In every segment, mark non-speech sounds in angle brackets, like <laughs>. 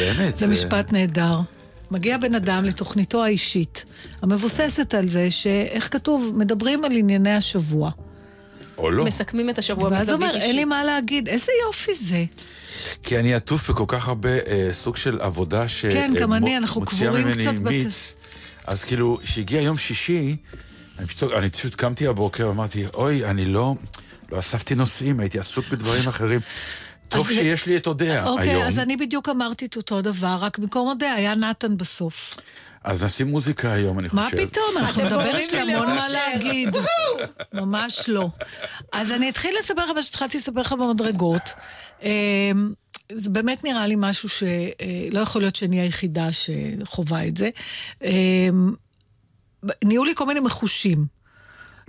באמת. זה משפט נהדר. מגיע בן אדם לתוכניתו האישית, המבוססת על זה שאיך כתוב, מדברים על ענייני השבוע. או לא. מסכמים את השבוע ואז בזווית הוא אומר, אישית. אין לי מה להגיד, איזה יופי זה. כי אני עטוף בכל כך הרבה אה, סוג של עבודה ש... כן, גם אה, אני, מו- אנחנו ממני מיץ. אז כאילו, כשהגיע יום שישי, אני פשוט, אני פשוט קמתי הבוקר ואמרתי, אוי, אני לא, לא אספתי נושאים, הייתי עסוק בדברים אחרים. טוב אז- שיש לי את אודיה אוקיי, היום. אז אני בדיוק אמרתי את אותו דבר, רק במקום אודה, היה נתן בסוף. אז נשים מוזיקה היום, אני חושב. מה פתאום, אנחנו נדבר, יש לי המון מה. להגיד. ממש לא. אז אני אתחיל לספר לך מה שהתחלתי לספר לך במדרגות. אמ, זה באמת נראה לי משהו שלא יכול להיות שאני היחידה שחווה את זה. אמ, נהיו לי כל מיני מחושים.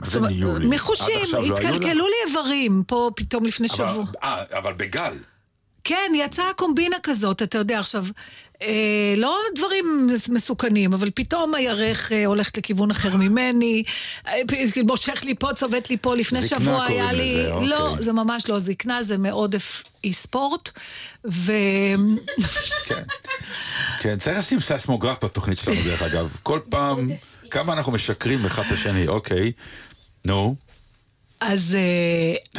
מה זה נהיו לי? מחושים, עד עכשיו לא היו לך? התקלקלו לי איברים פה פתאום לפני שבוע. אבל, אה, אבל בגל. כן, יצאה קומבינה כזאת, אתה יודע, עכשיו, אה, לא דברים מסוכנים, אבל פתאום הירך אה, הולכת לכיוון אחר ממני, אה, מושך לי פה, צובט לי פה, לפני זקנה שבוע קוראים היה לי... לזה, לא, אוקיי. זה ממש לא זקנה, זה מעודף אי ספורט, ו... <laughs> כן. כן, צריך לשים סייסמוגרף בתוכנית שלנו, דרך אגב. כל פעם, כמה אנחנו משקרים אחד את השני, אוקיי. נו. אז...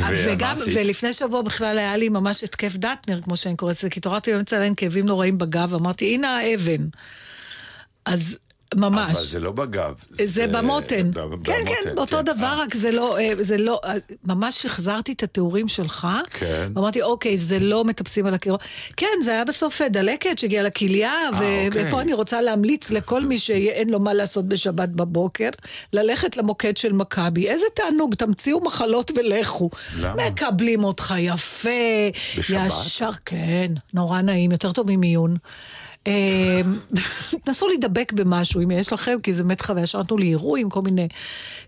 אה, וגם? ולפני שבוע בכלל היה לי ממש התקף דטנר, כמו שאני קוראת לזה, כי התעוררתי באמצע הלילה עם כאבים נוראים בגב, אמרתי, הנה האבן. אז ממש. אבל זה לא בגב. זה במותן. ב- כן, כן, במותן, באותו כן. דבר, אה. רק זה לא, אה, זה לא, אה, ממש החזרתי את התיאורים שלך. כן. ואמרתי, אוקיי, זה לא מטפסים על הקירות. כן, זה היה בסוף אה, דלקת שהגיעה לכליה, ו- אוקיי. ופה אני רוצה להמליץ לכל מי שאין לו מה לעשות בשבת בבוקר, ללכת למוקד של מכבי. איזה תענוג, תמציאו מחלות ולכו. למה? מקבלים אותך יפה. בשבת? ישר, כן, נורא נעים, יותר טוב ממיון. אה, <laughs> תנסו להידבק במשהו, אם יש לכם, כי זה באמת חוויה, שרתנו לי אירועים, כל מיני...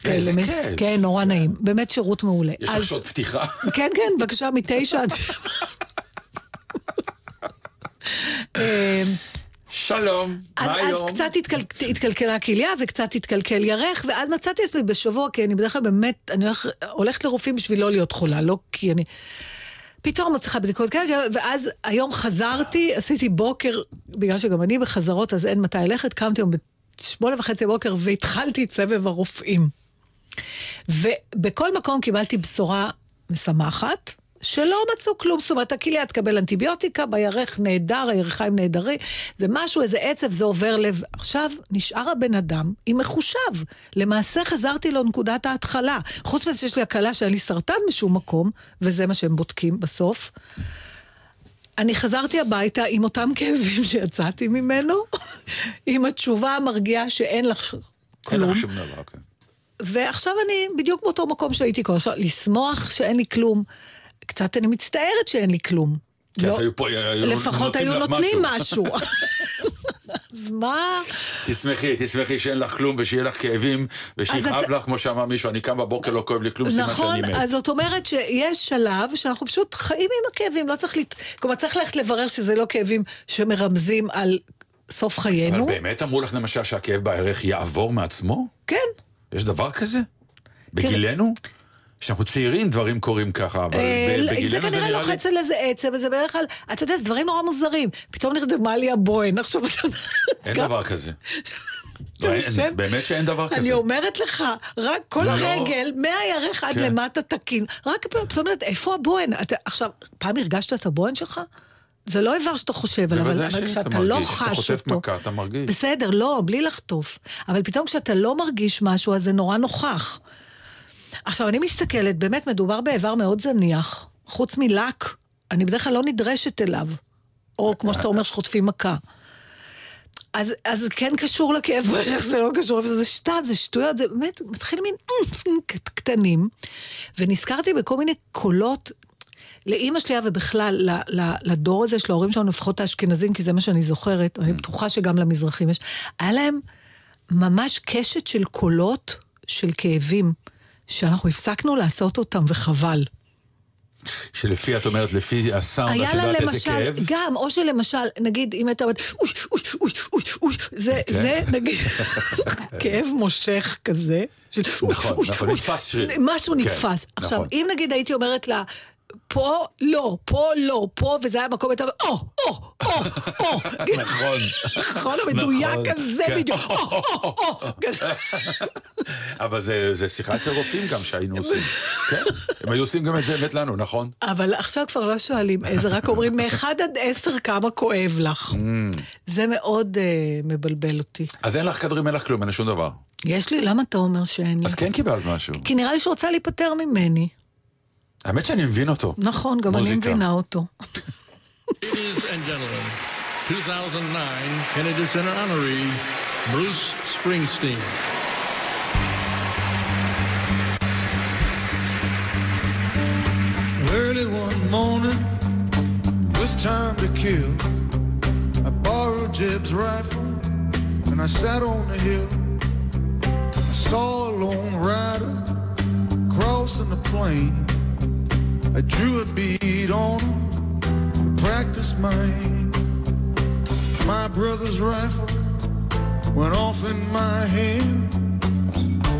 איזה כאלה. כיף. כן, נורא נעים. באמת שירות מעולה. יש אז- לך שעות פתיחה? <laughs> כן, כן, בבקשה, מתשע עד שבע. <laughs> אה, שלום, אז, מה אז היום? קצת התקל, התקלקלה הכליה וקצת התקלקל ירך, ואז מצאתי עצמי בשבוע, כי אני בדרך כלל באמת, אני הולכת לרופאים בשביל לא להיות חולה, לא כי אני... פתאום מצליחה בדיקות כאלה, ואז היום חזרתי, עשיתי בוקר, בגלל שגם אני בחזרות, אז אין מתי ללכת, קמתי היום בשמונה וחצי בבוקר והתחלתי את סבב הרופאים. ובכל מקום קיבלתי בשורה משמחת, שלא מצאו כלום, זאת אומרת, הכליה תקבל אנטיביוטיקה, בירך נהדר, הירכיים נהדרים, זה משהו, איזה עצב, זה עובר לב. עכשיו, נשאר הבן אדם עם מחושב. למעשה חזרתי לנקודת ההתחלה. חוץ מזה שיש לי הקלה שהיה לי סרטן בשום מקום, וזה מה שהם בודקים בסוף. אני חזרתי הביתה עם אותם כאבים <laughs> שיצאתי ממנו, <laughs> עם התשובה המרגיעה שאין לך אין כלום. לך שום דבר, כן. ועכשיו אני בדיוק באותו מקום שהייתי כל עכשיו, לשמוח שאין לי כלום. קצת אני מצטערת שאין לי כלום. כי אז לא, היו פה, היו לפחות היו נותנים משהו. <laughs> אז מה? תשמחי, תשמחי שאין לך כלום ושיהיה לך כאבים ושיכאב את- לך, כמו שאמר מישהו, אני קם בבוקר לא כואב לי כלום, סימן נכון, שאני מת. אז זאת אומרת שיש שלב שאנחנו פשוט חיים עם הכאבים, לא צריך לת... כלומר, צריך ללכת לברר שזה לא כאבים שמרמזים על סוף אבל חיינו. באמת אמרו לך למשל שהכאב בירך יעבור מעצמו? כן. יש דבר כזה? בגילנו? כשאנחנו צעירים דברים קורים ככה, אבל אה, זה בגילנו זה כנראה נראה לי... לוחץ על איזה עצב, וזה בדרך כלל, אתה יודע, זה דברים נורא מוזרים. פתאום נרדמה לי הבוהן, עכשיו אתה. אין דבר כזה. אתה לא, יושב- באמת שאין דבר כזה. אני אומרת לך, רק כל לא. הרגל, מהירך עד כן. למטה תקין. רק פעם, זאת אומרת, איפה הבוהן? אתה- עכשיו, פעם הרגשת את הבוהן שלך? זה לא איבר שאתה חושב עליו, אבל כשאתה לא מרגיש, כשאתה חש חוטף אותו... מכה, אתה מרגיש. בסדר, לא, בלי לחטוף. אבל פתאום כשאתה לא מרגיש משהו, אז זה נורא נוכח. עכשיו, אני מסתכלת, באמת מדובר באיבר מאוד זניח. חוץ מלק, אני בדרך כלל לא נדרשת אליו. או כמו שאתה אומר, שחוטפים מכה. אז, אז כן קשור לכאב ברך, זה לא קשור, אבל זה סתם, זה שטויות, זה באמת מתחיל מין קט- קטנים. ונזכרתי בכל מיני קולות. לאימא שלי ובכלל, ל- ל- לדור הזה של ההורים שלנו, לפחות האשכנזים, כי זה מה שאני זוכרת, אני בטוחה שגם למזרחים יש, היה להם ממש קשת של קולות של כאבים, שאנחנו הפסקנו לעשות אותם, וחבל. שלפי, את אומרת, לפי הסאונד, את יודעת איזה למשל, כאב? גם, או שלמשל, נגיד, אם הייתה אומרת, אוי, אוי, אוי, אוי, אוי, זה, כן. זה, נגיד, <laughs> כאב מושך כזה. של נכון, נכון, נתפס שריר. משהו כן, נתפס. עכשיו, נכון. אם נגיד הייתי אומרת לה, פה לא, פה לא, פה, וזה היה מקום, אומרת, או, או, או, או. נכון. נכון, המדויק נכון, כזה כן. בדיוק, או, או, או. אבל זה שיחה אצל רופאים גם שהיינו עושים. כן, הם היו עושים גם את זה באמת לנו, נכון? אבל עכשיו כבר לא שואלים איזה, רק אומרים מאחד עד עשר כמה כואב לך. Mm. זה מאוד אה, מבלבל אותי. אז אין לך כדורים, אין לך כלום, אין לך שום דבר. יש לי, למה אתה אומר שאין לי? אז כן קיבלת משהו. כי נראה לי שרוצה להיפטר ממני. האמת שאני מבין אותו. נכון, גם אני מוזיקה. מבינה אותו. Ladies and gentlemen, 2009 Kennedy Center honoree, Bruce Springsteen. Early one morning, it was time to kill. I borrowed Jeb's rifle and I sat on the hill. I saw a lone rider crossing the plain. I drew a bead on him, practiced my aim. My brother's rifle went off in my hand.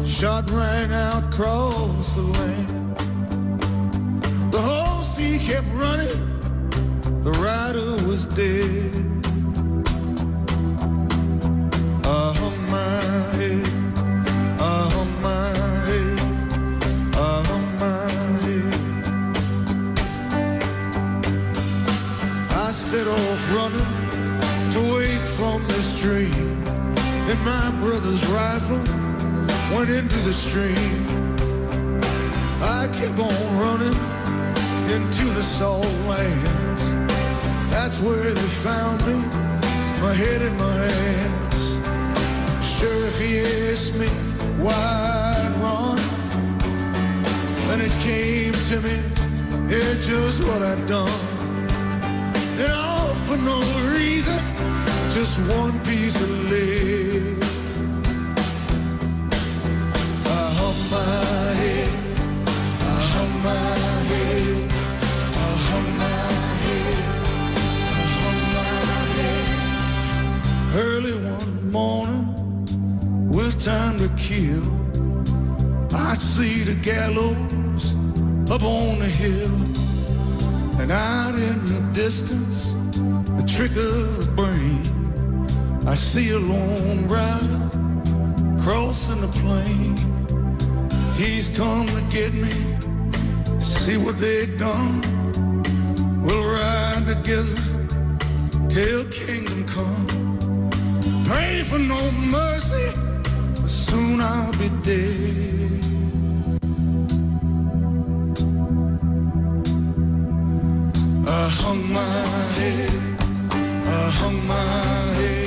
Shot rang out across the land. The whole sea kept running, the rider was dead. I hung my head, running to wake from this dream. and my brother's rifle went into the stream. I kept on running into the salt lands. That's where they found me, my head in my hands. Sheriff, he asked me why I'd run. Then it came to me, it's just what I'd done. Just one piece of lead. I hung my head, I hung my head, I hung my head, I hung my head. Early one morning, with time to kill, I'd see the gallows up on the hill, and out in the distance, the trick of the brain. I see a lone rider crossing the plain. He's come to get me. See what they've done. We'll ride together till kingdom come. Pray for no mercy, but soon I'll be dead. I hung my head, I hung my head,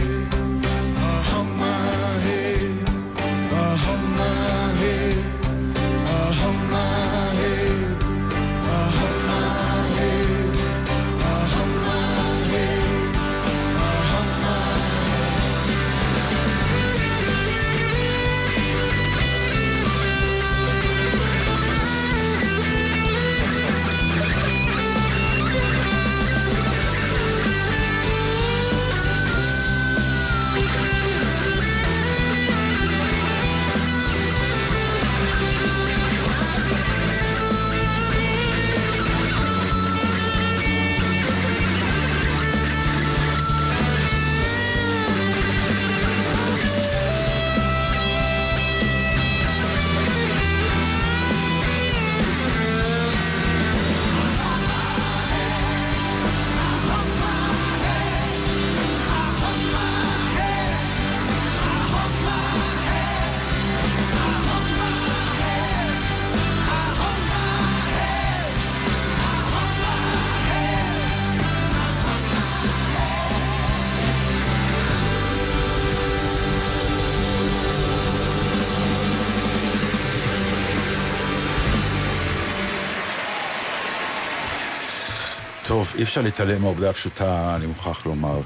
טוב, אי אפשר להתעלם מהעובדה הפשוטה, אני מוכרח לומר,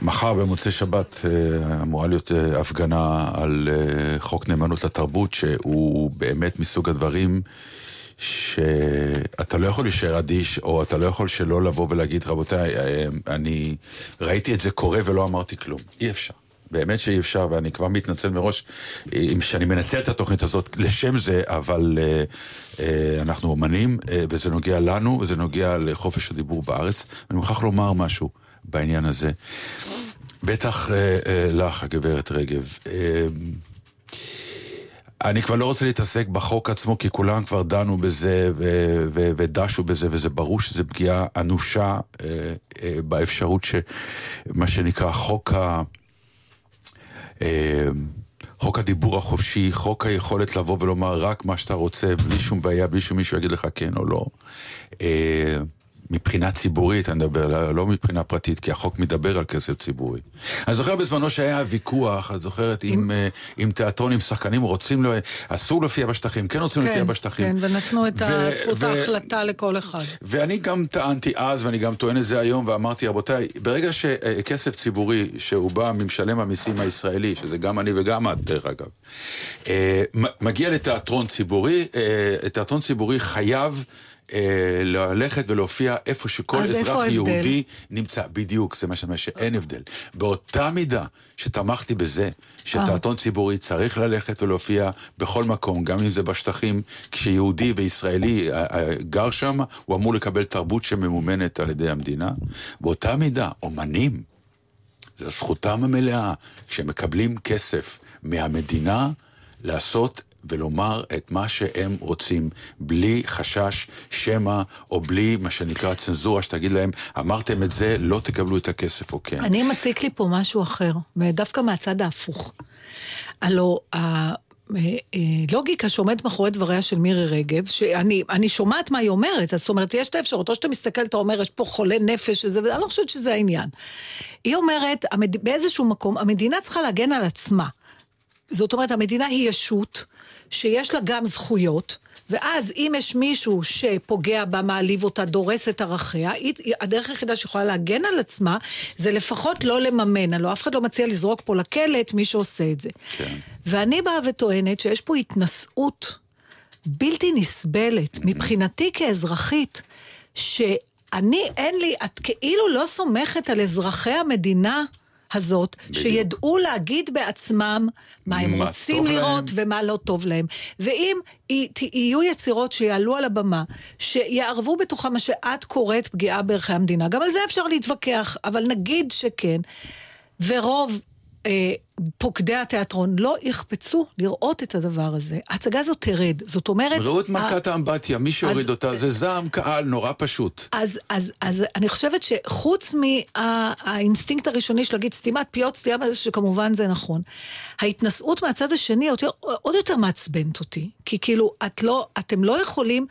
שמחר במוצאי שבת אה, אמורה להיות אה, הפגנה על אה, חוק נאמנות לתרבות, שהוא באמת מסוג הדברים שאתה לא יכול להישאר אדיש, או אתה לא יכול שלא לבוא ולהגיד, רבותיי, אני ראיתי את זה קורה ולא אמרתי כלום. אי אפשר. באמת שאי אפשר, ואני כבר מתנצל מראש אה, שאני מנצל את התוכנית הזאת לשם זה, אבל אה, אה, אנחנו אומנים, אה, וזה נוגע לנו, וזה נוגע לחופש הדיבור בארץ. אני מוכרח לומר משהו בעניין הזה. בטח אה, אה, לך, הגברת רגב. אה, אני כבר לא רוצה להתעסק בחוק עצמו, כי כולם כבר דנו בזה ו- ו- ודשו בזה, וזה ברור שזו פגיעה אנושה אה, אה, באפשרות שמה שנקרא חוק ה... אה, חוק הדיבור החופשי, חוק היכולת לבוא ולומר רק מה שאתה רוצה, בלי שום בעיה, בלי שמישהו יגיד לך כן או לא. מבחינה ציבורית אני מדבר, לא, לא מבחינה פרטית, כי החוק מדבר על כסף ציבורי. אני זוכר בזמנו שהיה ויכוח, את זוכרת, עם, עם, אה, עם תיאטרון, עם שחקנים, רוצים, לו, אסור להופיע בשטחים, כן רוצים להופיע בשטחים. כן, ונתנו את זכות ההחלטה לכל אחד. ואני גם טענתי אז, ואני גם טוען את זה היום, ואמרתי, רבותיי, ברגע שכסף ציבורי, שהוא בא ממשלם המיסים הישראלי, שזה גם אני וגם את, דרך אגב, מ- מגיע לתיאטרון ציבורי, אה, תיאטרון ציבורי חייב... אה, ללכת ולהופיע איפה שכל אז איפה אזרח ההבדל? יהודי נמצא. בדיוק, זה מה שאני אומר, שאין הבדל. באותה מידה שתמכתי בזה, שתיאטרון ציבורי צריך ללכת ולהופיע בכל מקום, גם אם זה בשטחים, כשיהודי וישראלי אה, אה, גר שם, הוא אמור לקבל תרבות שממומנת על ידי המדינה. באותה מידה, אומנים, זו זכותם המלאה, כשהם מקבלים כסף מהמדינה, לעשות ולומר את מה שהם רוצים, בלי חשש שמא, או בלי מה שנקרא צנזורה, שתגיד להם, אמרתם את זה, לא תקבלו את הכסף או כן. אני מציק לי פה משהו אחר, דווקא מהצד ההפוך. הלו, הלוגיקה שעומדת מאחורי דבריה של מירי רגב, שאני אני שומעת מה היא אומרת, זאת אומרת, יש את האפשרות, או שאתה מסתכל, אתה אומר, יש פה חולה נפש, שזה, אני לא חושבת שזה העניין. היא אומרת, המד... באיזשהו מקום, המדינה צריכה להגן על עצמה. זאת אומרת, המדינה היא ישות שיש לה גם זכויות, ואז אם יש מישהו שפוגע בה, מעליב אותה, דורס את ערכיה, הדרך היחידה שיכולה להגן על עצמה, זה לפחות לא לממן. הלוא אף אחד לא מציע לזרוק פה לכלא את מי שעושה את זה. כן. ואני באה וטוענת שיש פה התנשאות בלתי נסבלת, מבחינתי כאזרחית, שאני, אין לי, את כאילו לא סומכת על אזרחי המדינה. הזאת, בדיוק. שידעו להגיד בעצמם מה הם מה רוצים לראות להם. ומה לא טוב להם. ואם יהיו יצירות שיעלו על הבמה, שיערבו בתוכם מה שאת קוראת פגיעה בערכי המדינה, גם על זה אפשר להתווכח, אבל נגיד שכן, ורוב פוקדי התיאטרון לא יחפצו לראות את הדבר הזה, ההצגה הזאת תרד. זאת אומרת... ראו את מכת האמבטיה, מי שהוריד אותה זה זעם קהל נורא פשוט. אז, אז, אז אני חושבת שחוץ מהאינסטינקט הראשוני של להגיד סתימת פיות, סתימה, שכמובן זה נכון, ההתנשאות מהצד השני יותר, עוד יותר מעצבנת אותי. כי כאילו, את לא, אתם לא יכולים,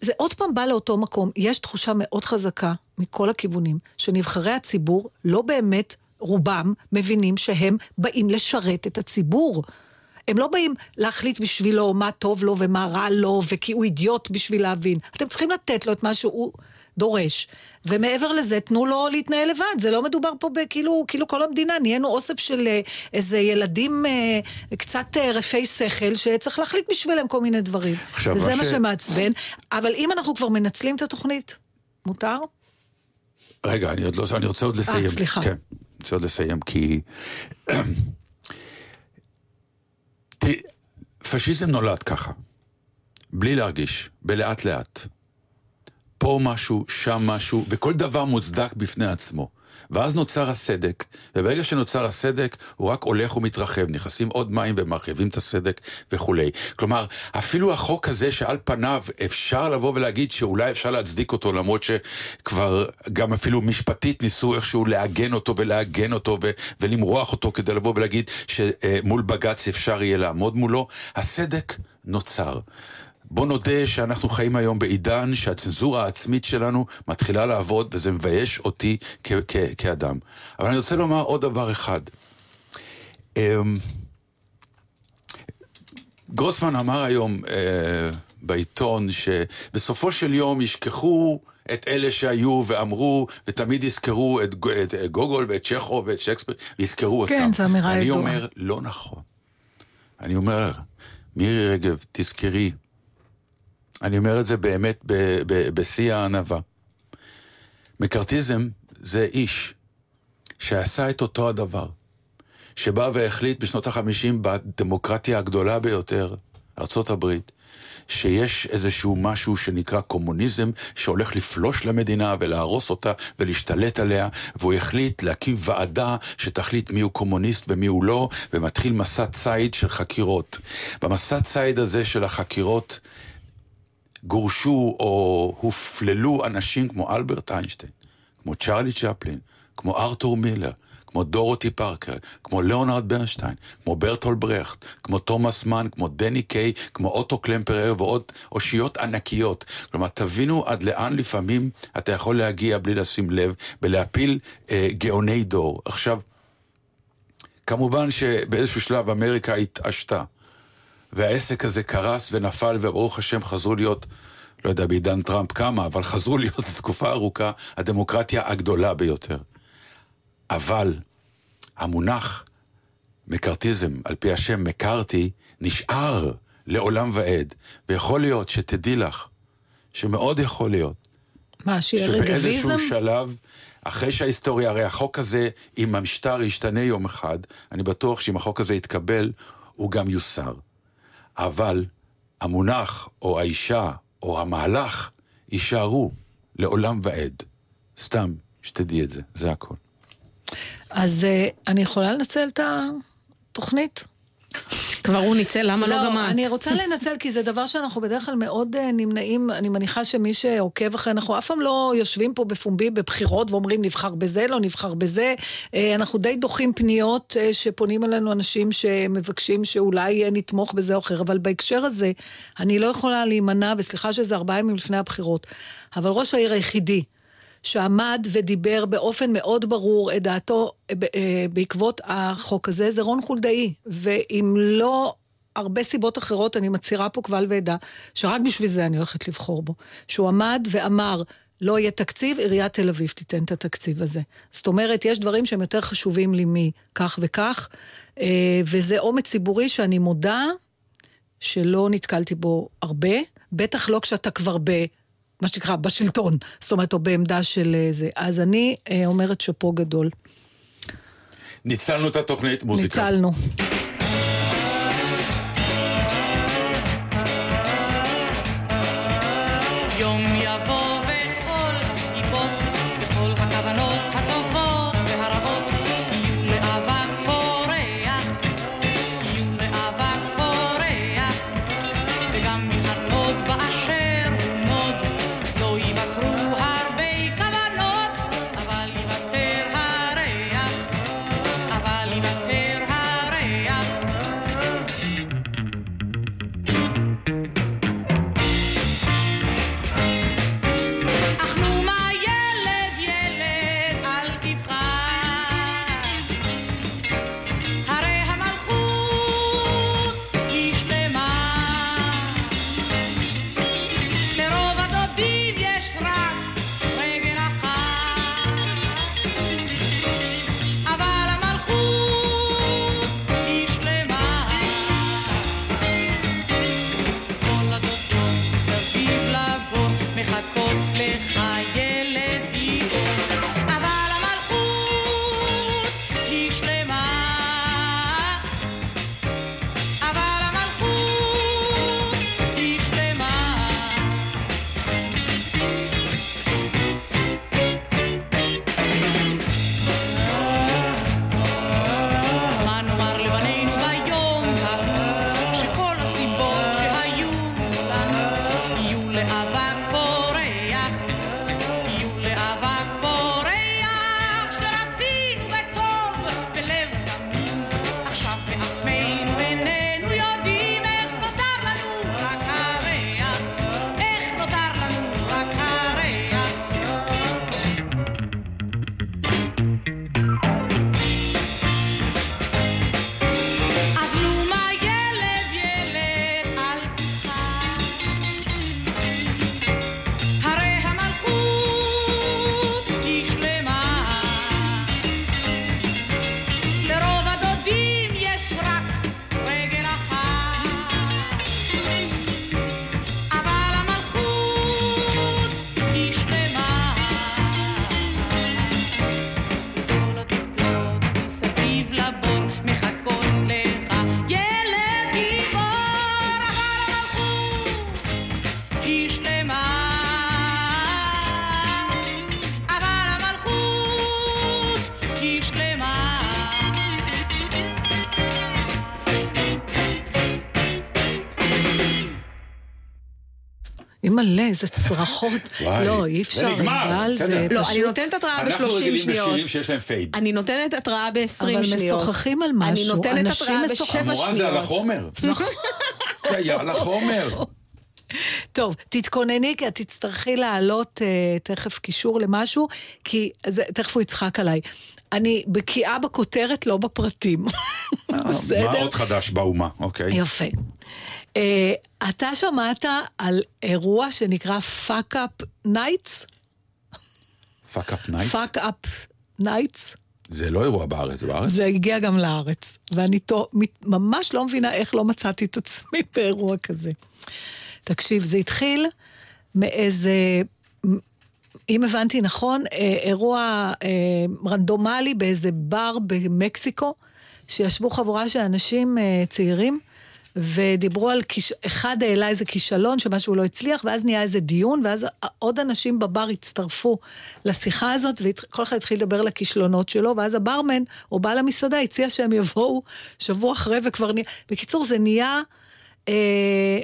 זה עוד פעם בא לאותו מקום. יש תחושה מאוד חזקה מכל הכיוונים, שנבחרי הציבור לא באמת, רובם, מבינים שהם באים לשרת את הציבור. הם לא באים להחליט בשבילו מה טוב לו ומה רע לו, וכי הוא אידיוט בשביל להבין. אתם צריכים לתת לו את מה שהוא דורש. ומעבר לזה, תנו לו להתנהל לבד. זה לא מדובר פה בכאילו, כאילו כל המדינה, נהיינו אוסף של אה, איזה ילדים אה, קצת אה, רפי שכל, שצריך להחליט בשבילם כל מיני דברים. וזה מה מה ש- שמעצבן. אבל אם אנחנו כבר מנצלים את התוכנית, מותר? רגע, אני עוד לא, אני רוצה עוד לסיים. סליחה. כן, רוצה לסיים, כי... תראי, פשיזם נולד ככה, בלי להרגיש, בלאט לאט. פה משהו, שם משהו, וכל דבר מוצדק בפני עצמו. ואז נוצר הסדק, וברגע שנוצר הסדק, הוא רק הולך ומתרחב, נכנסים עוד מים ומרחיבים את הסדק וכולי. כלומר, אפילו החוק הזה שעל פניו אפשר לבוא ולהגיד שאולי אפשר להצדיק אותו, למרות שכבר גם אפילו משפטית ניסו איכשהו לעגן אותו ולעגן אותו ו- ולמרוח אותו כדי לבוא ולהגיד שמול בג"ץ אפשר יהיה לעמוד מולו, הסדק נוצר. בוא נודה שאנחנו חיים היום בעידן שהצנזורה העצמית שלנו מתחילה לעבוד, וזה מבייש אותי כ- כ- כאדם. אבל אני רוצה לומר עוד דבר אחד. אמ, גרוסמן אמר היום אה, בעיתון שבסופו של יום ישכחו את אלה שהיו ואמרו, ותמיד יזכרו את, את, את גוגול ואת צ'כו ואת שייקספיר, ויזכרו כן, אותם. זו אמירה אני ידועה. אומר, לא נכון. אני אומר, מירי רגב, תזכרי. אני אומר את זה באמת בשיא הענווה. מקארתיזם זה איש שעשה את אותו הדבר, שבא והחליט בשנות החמישים בדמוקרטיה הגדולה ביותר, הברית, שיש איזשהו משהו שנקרא קומוניזם, שהולך לפלוש למדינה ולהרוס אותה ולהשתלט עליה, והוא החליט להקים ועדה שתחליט מיהו קומוניסט ומיהו לא, ומתחיל מסע ציד של חקירות. במסע ציד הזה של החקירות גורשו או הופללו אנשים כמו אלברט איינשטיין, כמו צ'רלי צ'פלין, כמו ארתור מילר, כמו דורותי פארקר, כמו ליאונרד ברנשטיין, כמו ברטול ברכט, כמו תומאס מן, כמו דני קיי, כמו אוטו קלמפרר ועוד אושיות ענקיות. כלומר, תבינו עד לאן לפעמים אתה יכול להגיע בלי לשים לב, ולהפיל אה, גאוני דור. עכשיו, כמובן שבאיזשהו שלב אמריקה התעשתה. והעסק הזה קרס ונפל, וברוך השם חזרו להיות, לא יודע בעידן טראמפ כמה, אבל חזרו להיות <laughs> לתקופה ארוכה הדמוקרטיה הגדולה ביותר. אבל המונח מקארתיזם, על פי השם מקארתי, נשאר לעולם ועד. ויכול להיות שתדעי לך, שמאוד יכול להיות, מה, שיהיה שבאיזשהו רגביזם? שלב, אחרי שההיסטוריה, הרי החוק הזה, אם המשטר ישתנה יום אחד, אני בטוח שאם החוק הזה יתקבל, הוא גם יוסר. אבל המונח, או האישה, או המהלך, יישארו לעולם ועד. סתם, שתדעי את זה, זה הכל. אז אה, אני יכולה לנצל את התוכנית? כבר הוא ניצל, למה לא גם את? אני רוצה לנצל, כי זה דבר שאנחנו בדרך כלל מאוד אה, נמנעים, אני מניחה שמי שעוקב אחרי, אנחנו אף פעם לא יושבים פה בפומבי בבחירות ואומרים נבחר בזה, לא נבחר בזה. אה, אנחנו די דוחים פניות אה, שפונים אלינו אנשים שמבקשים שאולי נתמוך בזה או אחר, אבל בהקשר הזה, אני לא יכולה להימנע, וסליחה שזה ארבעה ימים לפני הבחירות, אבל ראש העיר היחידי, שעמד ודיבר באופן מאוד ברור את דעתו אה, אה, בעקבות החוק הזה, זה רון חולדאי. ואם לא הרבה סיבות אחרות, אני מצהירה פה קבל ועדה, שרק בשביל זה אני הולכת לבחור בו. שהוא עמד ואמר, לא יהיה תקציב, עיריית תל אביב תיתן את התקציב הזה. זאת אומרת, יש דברים שהם יותר חשובים לי מכך וכך, אה, וזה אומץ ציבורי שאני מודה שלא נתקלתי בו הרבה, בטח לא כשאתה כבר ב... מה שנקרא, בשלטון, זאת אומרת, או בעמדה של אה, זה. אז אני אה, אומרת שאפו גדול. ניצלנו את התוכנית, מוזיקה. ניצלנו. אימא'לה, איזה צרחות. <laughs> לא, אי זה אפשר, נגמר, ענבל, בסדר. זה לא. אני נותנת התראה אנחנו ב-30 רגילים שניות. לשירים שיש להם פייד. אני נותנת התראה ב-20 אבל שניות. משוחחים על אני משהו, נותנת אנשים התראה משוחחים. בשבע המורה זה על שניות. החומר. <laughs> זה היה על החומר. <laughs> טוב, תתכונני, כי את תצטרכי להעלות אה, תכף קישור למשהו, כי זה, תכף הוא יצחק עליי. אני בקיאה בכותרת, לא בפרטים. בסדר? מה עוד חדש באומה, אוקיי? יפה. אה, אתה שמעת על אירוע שנקרא Fuck Up Nights? Fuck Up Nights? Fuck Up Nights? זה לא אירוע בארץ, זה בארץ? זה הגיע גם לארץ, ואני תו, ממש לא מבינה איך לא מצאתי את עצמי <laughs> באירוע כזה. תקשיב, זה התחיל מאיזה, אם הבנתי נכון, אה, אירוע אה, רנדומלי באיזה בר במקסיקו, שישבו חבורה של אנשים אה, צעירים. ודיברו על, כיש... אחד העלה איזה כישלון שמשהו לא הצליח, ואז נהיה איזה דיון, ואז עוד אנשים בבר הצטרפו לשיחה הזאת, וכל אחד התחיל לדבר על הכישלונות שלו, ואז הברמן, או בעל המסעדה, הציע שהם יבואו שבוע אחרי וכבר נהיה... בקיצור, זה נהיה אה,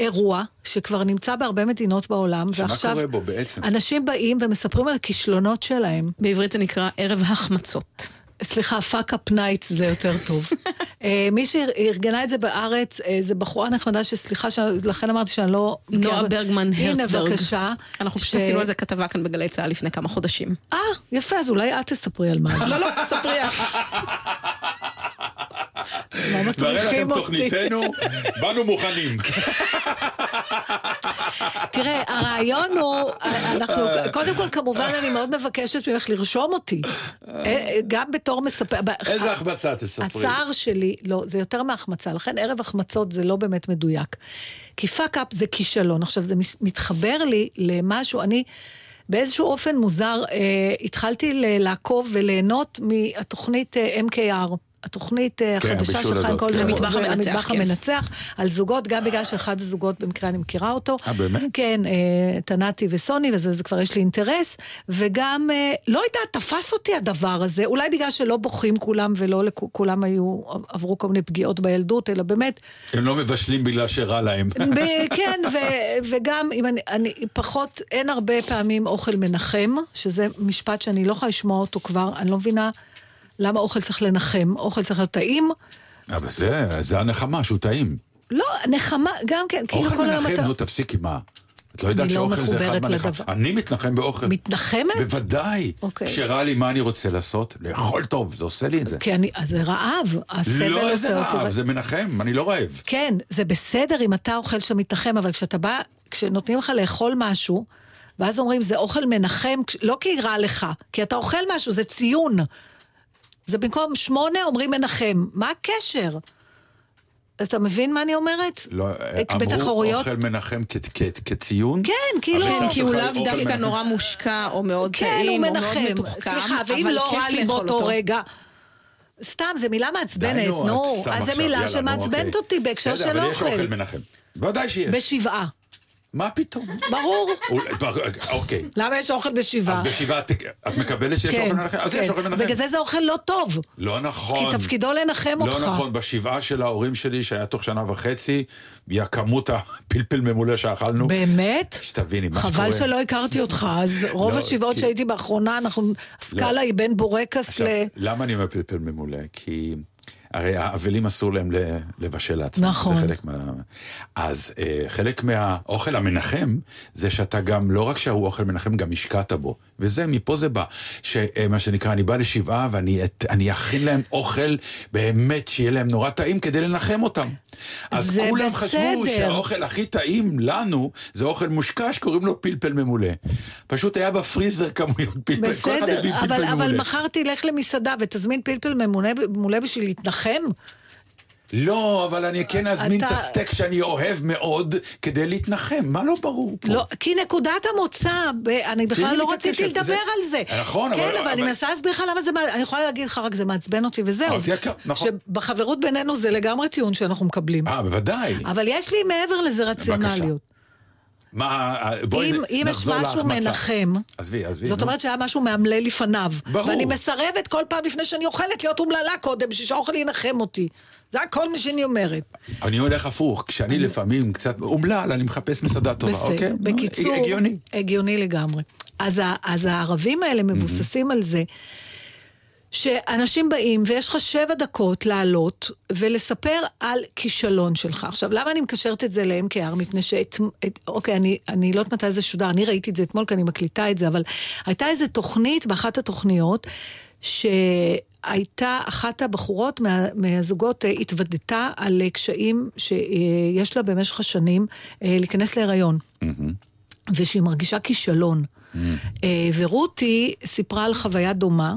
אירוע שכבר נמצא בהרבה מדינות בעולם, שמה ועכשיו קורה בו בעצם? אנשים באים ומספרים על הכישלונות שלהם. בעברית זה נקרא ערב החמצות. סליחה, Fuck Up Nights זה יותר טוב. <laughs> אה, מי שארגנה את זה בארץ, אה, זה בחורה נחמדה שסליחה, לכן אמרתי שאני לא... נועה ברגמן הנה, הרצברג. בבקשה. אנחנו פשוט ש- עשינו על זה כתבה כאן בגלי צה"ל לפני כמה חודשים. אה, יפה, אז אולי את תספרי על מה זה. לא, לא, ספרי את. לא והרי מטריחים לכם אותי. תוכניתנו, באנו מוכנים. <laughs> תראה, הרעיון הוא, אנחנו, קודם כל, כמובן, אני מאוד מבקשת ממך לרשום אותי. אה, גם בתור מספר... איזה החמצה תספרי. הצער שלי, לא, זה יותר מהחמצה, לכן ערב החמצות זה לא באמת מדויק. כי fuck up זה כישלון. עכשיו, זה מתחבר לי למשהו, אני באיזשהו אופן מוזר, אה, התחלתי לעקוב וליהנות מהתוכנית אה, MKR. התוכנית אה, כן, החדשה הבישול של חיים הזאת, קולדר, כן. המטבח המנצח, המטבח כן. המנצח, על זוגות, גם בגלל שאחד הזוגות במקרה אני מכירה אותו. אה, באמת? כן, אה, תנתי וסוני, וזה זה כבר יש לי אינטרס, וגם, אה, לא יודעת, תפס אותי הדבר הזה, אולי בגלל שלא בוכים כולם ולא כולם היו, עברו כל מיני פגיעות בילדות, אלא באמת, הם לא מבשלים בגלל שרע להם. כן, ו- וגם אם אני, אני פחות, אין הרבה פעמים אוכל מנחם, שזה משפט שאני לא יכולה לשמוע אותו כבר, אני לא מבינה למה אוכל צריך לנחם, אוכל צריך להיות טעים. אבל זה, זה הנחמה, שהוא טעים. לא, נחמה, גם כן, כאילו אוכל כל היום מנחם, אתה... נו תפסיקי, מה? את לא יודעת לא שאוכל זה אחד מהנחם. אני מתנחם באוכל. מתנחמת? בוודאי. אוקיי. כשרע לי, מה אני רוצה לעשות? לאכול טוב, זה עושה לי את זה. כי אני, אז זה רעב, הסבל לא עושה איזה אותי... רעב, זה מנחם, אני לא רעב. כן, זה בסדר אם אתה אוכל שאתה מתנחם, אבל כשאתה בא, כשנותנים לך לאכול משהו, ואז אומרים, זה אוכל מנחם, לא כי רע לך, כי אתה אוכל משהו, זה ציון. זה במקום שמונה אומרים מנחם. מה הקשר? אתה מבין מה אני אומרת? לא, אה, אמרו בתחרויות- אוכל מנחם כ- כ- כציון? כן, כאילו... כן, כי הוא לאו אוכל דווקא. נורא מושקע או מאוד כן, הוא טעים או מאוד מנחם. מתוחכם, סליחה, ואם לא רע לי באותו אותו. רגע... סתם, זו מילה מעצבנת, נו, אז זו מילה שמעצבנת אוקיי. אותי בהקשר בסדר, של אבל יש אוכל. אוכל מנחם. ודאי שיש. בשבעה. מה פתאום? ברור. אולי- אוקיי. למה יש אוכל בשבעה? אז בשבעה את- את מקבלת שיש כן, אוכל מנחם? אז יש כן. אוכל מנחם. בגלל זה זה אוכל לא טוב. לא נכון. כי תפקידו לנחם לא אותך. נכון, בשבעה של ההורים שלי, שהיה תוך שנה וחצי, היא הכמות הפלפל ממולא שאכלנו. באמת? שתביני, מה שקורה. חבל שלא הכרתי אותך, אז <laughs> רוב לא, השבעות שהייתי באחרונה, אנחנו, הסקאלה לא. היא בין בורקס ל... למה אני אומר פלפל ממולא? כי הרי האבלים אסור להם לבשל לעצמם. נכון. זה חלק מה... אז אה, חלק מהאוכל המנחם, זה שאתה גם, לא רק שההוא אוכל מנחם, גם השקעת בו. וזה, מפה זה בא. שמה שנקרא, אני בא לשבעה ואני אכין להם אוכל באמת שיהיה להם נורא טעים כדי לנחם אותם. אז זה כולם חשבו בסדר. שהאוכל הכי טעים לנו, זה אוכל מושקע שקוראים לו פלפל ממולא. פשוט היה בפריזר כמויות פלפל, בסדר, אבל, פלפל אבל ממולא. מחר תלך למסעדה ותזמין פלפל ממולא בשביל להתנחם? לא, אבל אני כן אזמין את אתה- הסטייק שאני אוהב מאוד כדי להתנחם, מה לא ברור פה? לא, כי נקודת המוצא, ב- אני בכלל לא את רציתי לדבר זה- על זה. נכון, כן, אבל- אבל אני אבל- מנסה להסביר לך למה זה, אני יכולה להגיד לך רק זה מעצבן אותי וזהו. אז יקר, נכון. שבחברות בינינו זה לגמרי טיעון שאנחנו מקבלים. אה, בוודאי. אבל יש לי מעבר לזה רציונליות. מה, בואי אם, אם יש נחזור משהו להחמצה. מנחם, עזבי, עזבי. זאת. אומרת שהיה משהו מאמלל לפניו. ברור. ואני מסרבת כל פעם לפני שאני אוכלת להיות אומללה קודם, בשביל שהאוכל ינחם אותי. זה הכל מה שאני אומרת. אני הולך הפוך, כשאני לפעמים קצת אומלל, אני מחפש מסעדה טובה, בסדר, אוקיי? בקיצור, הגיוני. הגיוני לגמרי. אז, אז הערבים האלה מבוססים על זה שאנשים באים ויש לך שבע דקות לעלות ולספר על כישלון שלך. עכשיו, למה אני מקשרת את זה ל-MKR? מפני שאת... את, אוקיי, אני, אני לא יודעת מתי זה שודר, אני ראיתי את זה אתמול כי אני מקליטה את זה, אבל הייתה איזו תוכנית באחת התוכניות, שהייתה אחת הבחורות מה, מהזוגות אה, התוודתה על אה, קשיים שיש לה במשך השנים אה, להיכנס להיריון. ושהיא מרגישה כישלון. אה, ורותי סיפרה על חוויה דומה.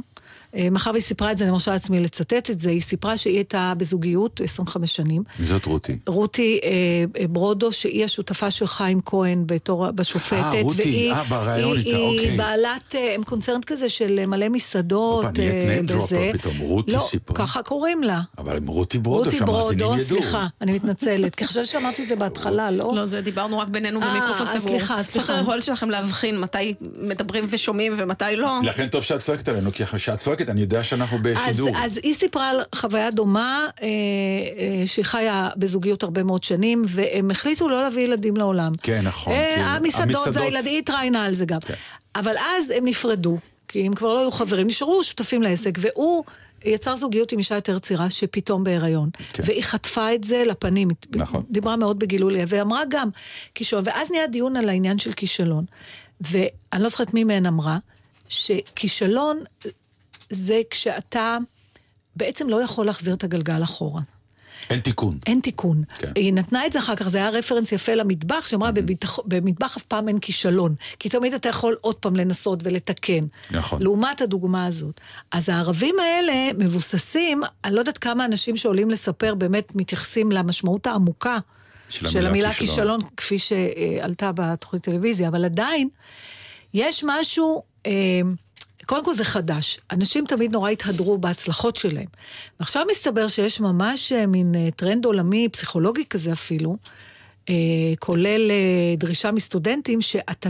אה, מאחר והיא סיפרה את זה, אני מרשה לעצמי לצטט את זה, היא סיפרה שהיא הייתה בזוגיות 25 שנים. מי זאת רותי? רותי אה, אה, ברודו, שהיא השותפה של חיים כהן בתור, בשופטת. אה, רותי, והיא, אה, בריאיון היא, איתה, היא אוקיי. בעלת, אה, הם קונצרן כזה של אה, מלא מסעדות. הופה, נהיית אה, בזה. פתאום, רותי לא, סיפרה. ככה קוראים לה. אבל הם רותי ברודו, רותי שהמאזינים ברודו, ידעו. סליחה, אני מתנצלת, כי חשבתי שאמרתי את זה בהתחלה, לא? לא, זה דיברנו רק בינינו אה, במיקרופון אז סגור. סליחה, סליחה. חוסר היכולת שלכם להבחין מתי מדברים ושומעים ומתי לא. לכן טוב שאת צועקת עלינו, כי אחרי שאת צועקת אני יודע שאנחנו אז, בשידור. אז היא סיפרה על חוויה דומה, אה, אה, שהיא חיה בזוגיות הרבה מאוד שנים, והם החליטו לא להביא ילדים לעולם. כן, נכון, אה, כן. המסעדות, המסעדות- זה הילדים, היא התראיינה על זה גם. כן. אבל אז הם נפרדו, כי הם כבר לא היו חברים, נשארו שותפים לעסק, והוא... יצר זוגיות עם אישה יותר צעירה שפתאום בהיריון. כן. והיא חטפה את זה לפנים. נכון. דיברה מאוד בגילוי לב, ואמרה גם כישלון. ואז נהיה דיון על העניין של כישלון. ואני לא זוכרת מי מהן אמרה, שכישלון זה כשאתה בעצם לא יכול להחזיר את הגלגל אחורה. אין תיקון. אין תיקון. כן. היא נתנה את זה אחר כך, זה היה רפרנס יפה למטבח, שאמרה, בביטח- במטבח אף פעם אין כישלון. כי תמיד אתה יכול עוד פעם לנסות ולתקן. נכון. לעומת הדוגמה הזאת. אז הערבים האלה מבוססים, אני לא יודעת כמה אנשים שעולים לספר באמת מתייחסים למשמעות העמוקה של של המילה המילה כישלון. כישלון, כפי שעלתה בתוכנית טלוויזיה, אבל עדיין, יש משהו, אה, קודם כל זה חדש. אנשים תמיד נורא התהדרו בהצלחות שלהם. ועכשיו מסתבר שיש ממש אה, מין אה, טרנד עולמי, פסיכולוגי כזה אפילו, אה, כולל דרישה מסטודנטים, שאתה...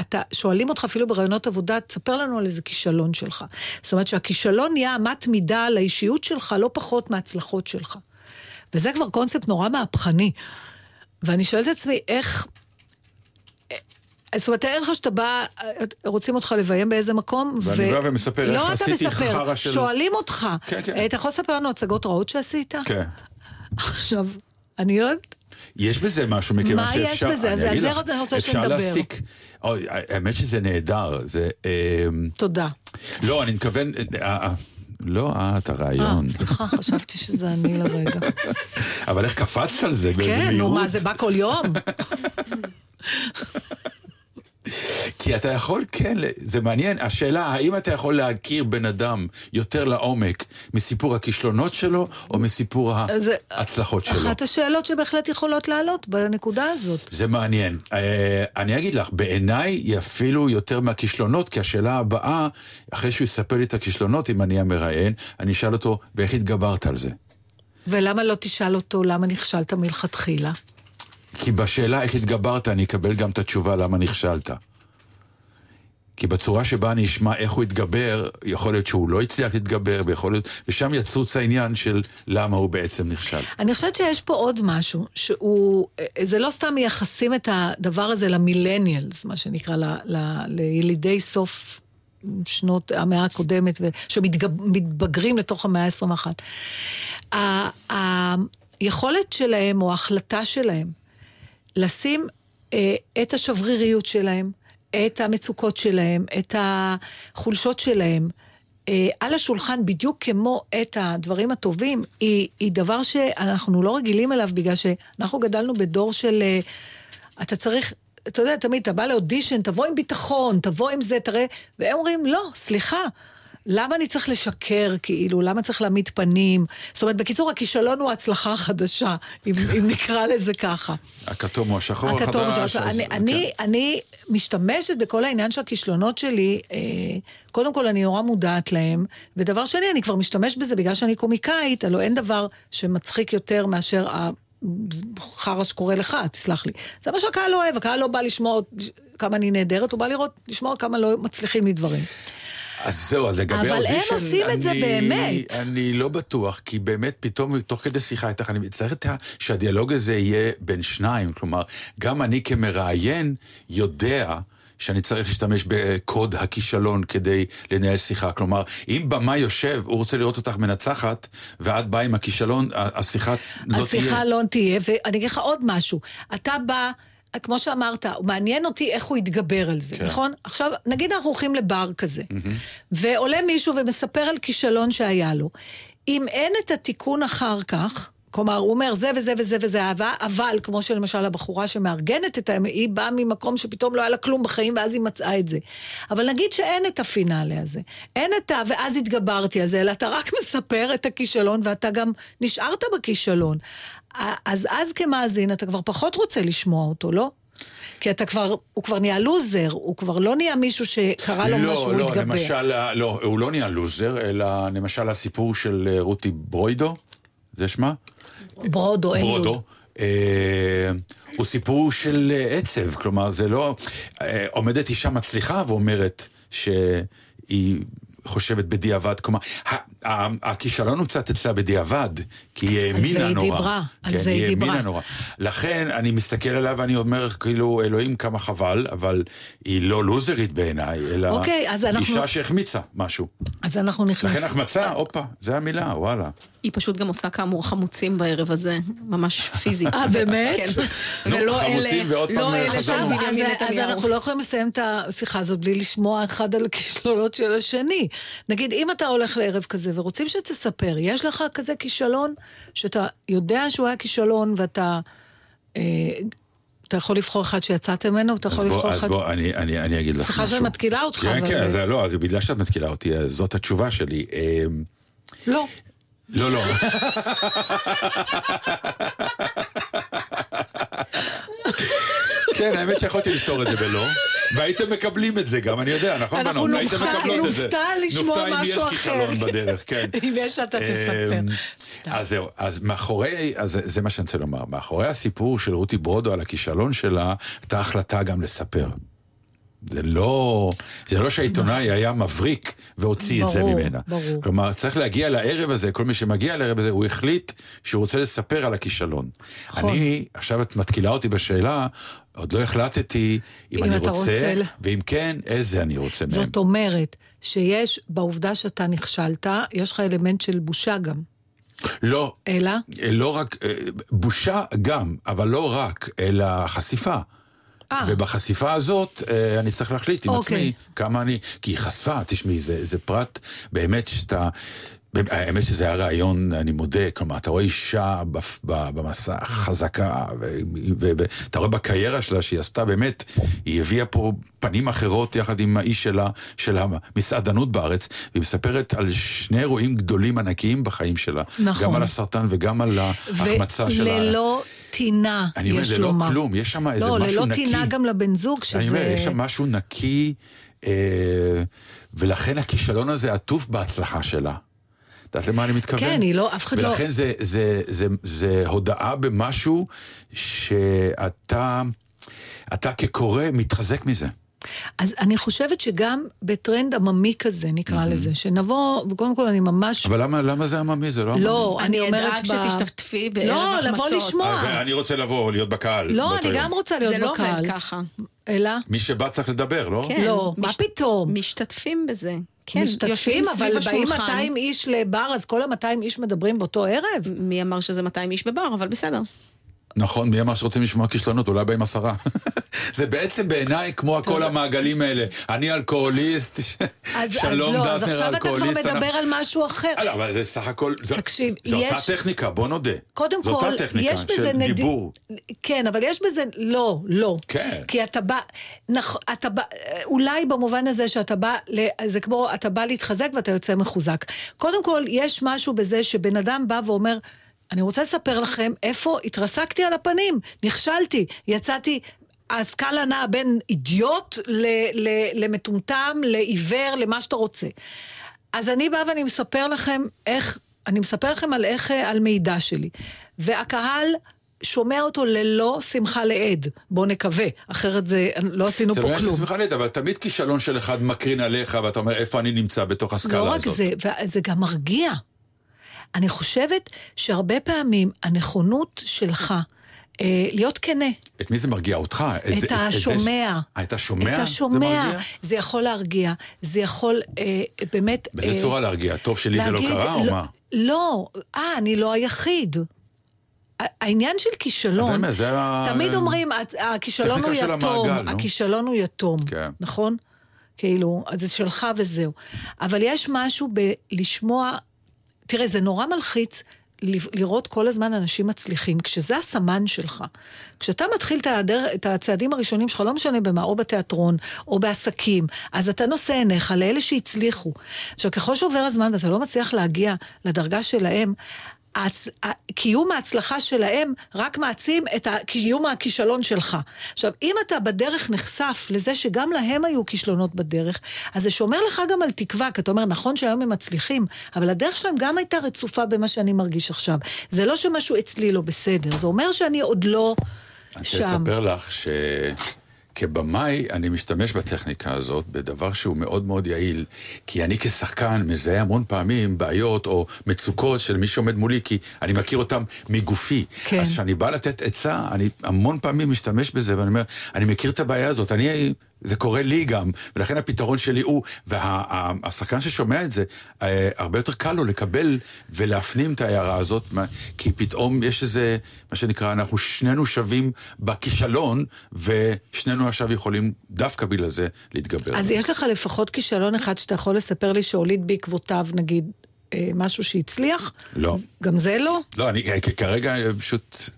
אתה, שואלים אותך אפילו בראיונות עבודה, תספר לנו על איזה כישלון שלך. זאת אומרת שהכישלון נהיה אמת מידה על האישיות שלך, לא פחות מההצלחות שלך. וזה כבר קונספט נורא מהפכני. ואני שואלת את עצמי, איך... זאת אומרת, תאר לך שאתה בא, רוצים אותך לביים באיזה מקום, ואני בא ומספר איך לא, אתה עשיתי מספר, חרא של- שואלים אותך. כן, כן. אה, אתה יכול לספר לנו הצגות רעות שעשית? כן. עכשיו, אני לא יודעת... יש בזה משהו, מכיוון מה יש שאפשר... בזה? אז על זה אני רוצה אפשר שנדבר. להסיק... אוי, האמת שזה נהדר, זה... אמ, תודה. לא, אני מתכוון... אה, אה, לא את, אה, הרעיון. סליחה, חשבתי שזה אני לרגע. אבל איך קפצת על זה באיזה כן, נו מהירות? מה, זה בא כל יום? <laughs> כי אתה יכול, כן, זה מעניין. השאלה, האם אתה יכול להכיר בן אדם יותר לעומק מסיפור הכישלונות שלו, או מסיפור ההצלחות שלו? אחת השאלות שבהחלט יכולות לעלות בנקודה הזאת. זה מעניין. אה, אני אגיד לך, בעיניי היא אפילו יותר מהכישלונות, כי השאלה הבאה, אחרי שהוא יספר לי את הכישלונות, אם אני המראיין, אני אשאל אותו, ואיך התגברת על זה? ולמה לא תשאל אותו למה נכשלת מלכתחילה? כי בשאלה איך התגברת, אני אקבל גם את התשובה למה נכשלת. כי בצורה שבה אני אשמע איך הוא התגבר, יכול להיות שהוא לא הצליח להתגבר, ויכול להיות... ושם יצוץ העניין של למה הוא בעצם נכשל. אני חושבת שיש פה עוד משהו, שהוא, זה לא סתם מייחסים את הדבר הזה למילניאלס, מה שנקרא, ל, ל, לילידי סוף שנות המאה הקודמת, שמתבגרים לתוך המאה ה-21. ה- היכולת שלהם, או ההחלטה שלהם, לשים אה, את השבריריות שלהם, את המצוקות שלהם, את החולשות שלהם, אה, על השולחן בדיוק כמו את הדברים הטובים, היא, היא דבר שאנחנו לא רגילים אליו, בגלל שאנחנו גדלנו בדור של... אה, אתה צריך... אתה יודע, תמיד, אתה בא לאודישן, תבוא עם ביטחון, תבוא עם זה, תראה, והם אומרים, לא, סליחה, למה אני צריך לשקר, כאילו? למה צריך להעמיד פנים? זאת אומרת, בקיצור, הכישלון הוא ההצלחה החדשה, אם, אם נקרא לזה ככה. הכתום הוא השחור הכתום החדש. שלך. אז- אני, כן. אני, אני משתמשת בכל העניין של הכישלונות שלי, אה, קודם כל אני נורא מודעת להם, ודבר שני, אני כבר משתמש בזה בגלל שאני קומיקאית, הלוא אין דבר שמצחיק יותר מאשר חרא שקורה לך, תסלח לי. זה מה שהקהל אוהב, הקהל לא בא לשמוע כמה אני נהדרת, הוא בא לראות, לשמוע כמה לא מצליחים לי דברים. אז זהו, אז לגבי אבל הם עושים את זה אני- באמת. אני לא בטוח, כי באמת פתאום, תוך כדי שיחה איתך, אני צריך ה- שהדיאלוג הזה יהיה בין שניים. כלומר, גם אני כמראיין יודע... שאני צריך להשתמש בקוד הכישלון כדי לנהל שיחה. כלומר, אם במאי יושב, הוא רוצה לראות אותך מנצחת, ואת באה עם הכישלון, השיחה לא תהיה. השיחה לא תהיה, ואני אגיד לך עוד משהו. אתה בא, כמו שאמרת, מעניין אותי איך הוא יתגבר על זה, כן. נכון? עכשיו, נגיד אנחנו הולכים לבר כזה, ועולה מישהו ומספר על כישלון שהיה לו. אם אין את התיקון אחר כך, כלומר, הוא אומר זה וזה וזה וזה אהבה, אבל, כמו שלמשל הבחורה שמארגנת את ה... היא באה ממקום שפתאום לא היה לה כלום בחיים, ואז היא מצאה את זה. אבל נגיד שאין את הפינאלה הזה. אין את ה... ואז התגברתי על זה, אלא אתה רק מספר את הכישלון, ואתה גם נשארת בכישלון. אז אז כמאזין, אתה כבר פחות רוצה לשמוע אותו, לא? כי אתה כבר, הוא כבר נהיה לוזר, הוא כבר לא נהיה מישהו שקרה לו משהו, לא, הוא לא, התגבר. למשל, לא, הוא לא נהיה לוזר, אלא למשל הסיפור של אה, רותי ברוידו, זה שמה? ברודו, אין. ברודו. אה, הוא סיפור של אה, עצב, כלומר זה לא... אה, עומדת אישה מצליחה ואומרת שהיא חושבת בדיעבד, כלומר, הכישלון הוא קצת אצלה בדיעבד, כי היא האמינה היא נורא. דיברה, על כן, זה היא האמינה דיברה. נורא. לכן אני מסתכל עליה ואני אומר, כאילו, אלוהים כמה חבל, אבל היא לא לוזרית בעיניי, אלא אוקיי, אנחנו- אישה שהחמיצה משהו. אז אנחנו נכנסים. לכן החמצה, הופה, זה המילה, וואלה. היא פשוט גם עושה כאמור חמוצים בערב הזה, ממש פיזית. אה, באמת? כן. נו, ולא חמוצים, אלה, ועוד פעם לא אלה של חזרנו. אז. אנחנו לא יכולים לסיים את השיחה הזאת בלי לשמוע אחד על הכישלונות של השני. נגיד, אם אתה הולך לערב כזה ורוצים שתספר, יש לך כזה כישלון, שאתה יודע שהוא היה כישלון ואתה... אה, אתה יכול לבחור אחד שיצאתם ממנו, ואתה יכול לבחור בוא, אז אחד... בוא, אני, אני, אני אגיד לך סליחה משהו. שאני מתקילה אותך, כן, אבל- כן, אז לא, אז בגלל שאת מתקילה אותי, אז זאת התשובה שלי. אמ, לא. לא, לא. <laughs> כן, האמת שיכולתי לפתור את זה בלא, והייתם מקבלים את זה גם, אני יודע, נכון? אנחנו נופתע-. נופתע לשמוע נופתע משהו אם אחר. יש כישלון בדרך, כן. <laughs> אם יש, אתה תספר. אמ, סתם. אז זהו, אז מאחורי, אז זה מה שאני רוצה לומר, מאחורי הסיפור של רותי ברודו על הכישלון שלה, הייתה החלטה גם לספר. זה לא, זה לא שהעיתונאי היה מבריק והוציא את זה ברור, ממנה. ברור. כלומר, צריך להגיע לערב הזה, כל מי שמגיע לערב הזה, הוא החליט שהוא רוצה לספר על הכישלון. נכון. אני, עכשיו את מתקילה אותי בשאלה, עוד לא החלטתי אם אם אני רוצה, רוצה ואם כן, איזה אני רוצה מהם. זאת אומרת, שיש, בעובדה שאתה נכשלת, יש לך אלמנט של בושה גם. לא, אלא? לא רק, אה, בושה גם, אבל לא רק, אלא חשיפה. אה. ובחשיפה הזאת אה, אני צריך להחליט עם אוקיי. עצמי כמה אני... כי היא חשפה, תשמעי, זה, זה פרט באמת שאתה... האמת שזה היה רעיון, אני מודה, כלומר, אתה רואה אישה במסע חזקה, ואתה רואה בקריירה שלה שהיא עשתה באמת, היא הביאה פה פנים אחרות יחד עם האיש שלה, של המסעדנות בארץ, והיא מספרת על שני אירועים גדולים ענקיים בחיים שלה. נכון. גם על הסרטן וגם על ההחמצה שלה. וללא טינה, אני אומר, יש ללא לומר. כלום, יש שם איזה לא, משהו ללא נקי. טינה גם לבן זוג, שזה... אני אומר, יש שם משהו נקי, אה, ולכן הכישלון הזה עטוף בהצלחה שלה. את יודעת למה אני מתכוון? כן, היא לא- אף אחד לא- ולכן זה, זה, זה, זה הודעה במשהו שאתה, אתה כקורא מתחזק מזה. אז אני חושבת שגם בטרנד עממי כזה, נקרא לזה, שנבוא, וקודם כל אני ממש... אבל למה, למה זה עממי? זה לא עממי. לא, אני אומרת... אדאג ב- שתשתתפי בערב לא, החמצות. לבוא לשמוע. אה, אני רוצה לבוא, להיות בקהל. לא, אני. גם רוצה להיות זה לא בקהל. עובד ככה. אלא? מי שבא צריך לדבר, לא? כן. לא, מה פתאום? משתתפים בזה. כן, משתתפים, אבל באים השולחן. 200 איש לבר, אז כל ה-200 איש מדברים באותו ערב? מי אמר שזה 200 איש בבר, אבל בסדר. נכון, מי אמר שרוצים לשמוע כישלונות? אולי באים עשרה. <laughs> זה בעצם בעיניי כמו כל המעגלים האלה. אני אלכוהוליסט, <laughs> שלום אז לא, אז עכשיו אתה כבר אלכוהוליסט. מדבר על משהו אחר. אה, לא, אבל זה סך הכל, זו- אותה טכניקה, בוא נודה. קודם כל, יש בזה דיבור. כן, אבל יש בזה, לא, לא. כן. כי אתה בא, אתה בא, אולי במובן הזה שאתה בא, זה כמו, אתה בא להתחזק ואתה יוצא מחוזק. קודם כל, יש משהו בזה שבן אדם בא ואומר, אני רוצה לספר לכם איפה התרסקתי על הפנים, נכשלתי, יצאתי... הסקאלה נעה בין אידיוט ל- ל- למטומטם, לעיוור, למה שאתה רוצה. אז אני באה ואני מספר לכם איך, אני מספר לכם על איך, על מידע שלי. והקהל שומע אותו ללא שמחה לאיד. בוא נקווה, אחרת זה, לא עשינו זה פה לא עניין של כלום. שמחה לידה, אבל תמיד כישלון של אחד מקרין עליך, ואתה אומר, איפה אני נמצא בתוך הסקאלה לא רק הזאת. זה, זה גם מרגיע. אני חושבת שהרבה פעמים הנכונות שלך אה, להיות כנה, את מי זה מרגיע? אותך? את זה- זה- השומע. אה, את השומע? את זה השומע. מרגיע? זה יכול להרגיע, זה יכול אה, באמת... באיזה אה, צורה להרגיע? טוב שלי זה לא להגיד, קרה, או לא, מה? לא, אה, אני לא היחיד. ה- העניין של כישלון, זה ה- תמיד אומרים, "הת- הכישלון הוא יתום, המעגל. הכישלון הוא יתום, כן. נכון? כאילו, אז זה שלך וזהו. אבל יש משהו בלשמוע, תראה, זה נורא מלחיץ לראות כל הזמן אנשים מצליחים, כשזה הסמן שלך. כשאתה מתחיל את הצעדים הראשונים שלך, לא משנה במה, או בתיאטרון, או בעסקים, אז אתה נושא עיניך לאלה שהצליחו. עכשיו, ככל שעובר הזמן ואתה לא מצליח להגיע לדרגה שלהם, ההצ... ה- קיום ההצלחה שלהם רק מעצים את קיום הכישלון שלך. עכשיו, אם אתה בדרך נחשף לזה שגם להם היו כישלונות בדרך, אז זה שומר לך גם על תקווה, כי אתה אומר, נכון שהיום הם מצליחים, אבל הדרך שלהם גם הייתה רצופה במה שאני מרגיש עכשיו. זה לא שמשהו אצלי לא בסדר, זה אומר שאני עוד לא אני שם. רוצה לספר לך שכבמאי אני משתמש בטכניקה הזאת בדבר שהוא מאוד מאוד יעיל, כי אני כשחקן מזהה המון פעמים בעיות או מצוקות של מי שעומד מולי, כי אני מכיר אותם מגופי. כן. אז כשאני בא לתת עצה, אני המון פעמים משתמש בזה, ואני אומר, אני מכיר את הבעיה הזאת, אני... זה קורה לי גם, ולכן הפתרון שלי הוא, והשחקן ששומע את זה, אה, הרבה יותר קל לו לקבל ולהפנים את ההערה הזאת, כי פתאום יש איזה, מה שנקרא, אנחנו שנינו שווים בכישלון, ושנינו עכשיו יכולים דווקא בגלל זה להתגבר. אז יש לך לפחות כישלון אחד שאתה יכול לספר לי שהוליד בעקבותיו, נגיד, אה, משהו שהצליח? לא. גם זה לא? לא, אני כרגע אה, פשוט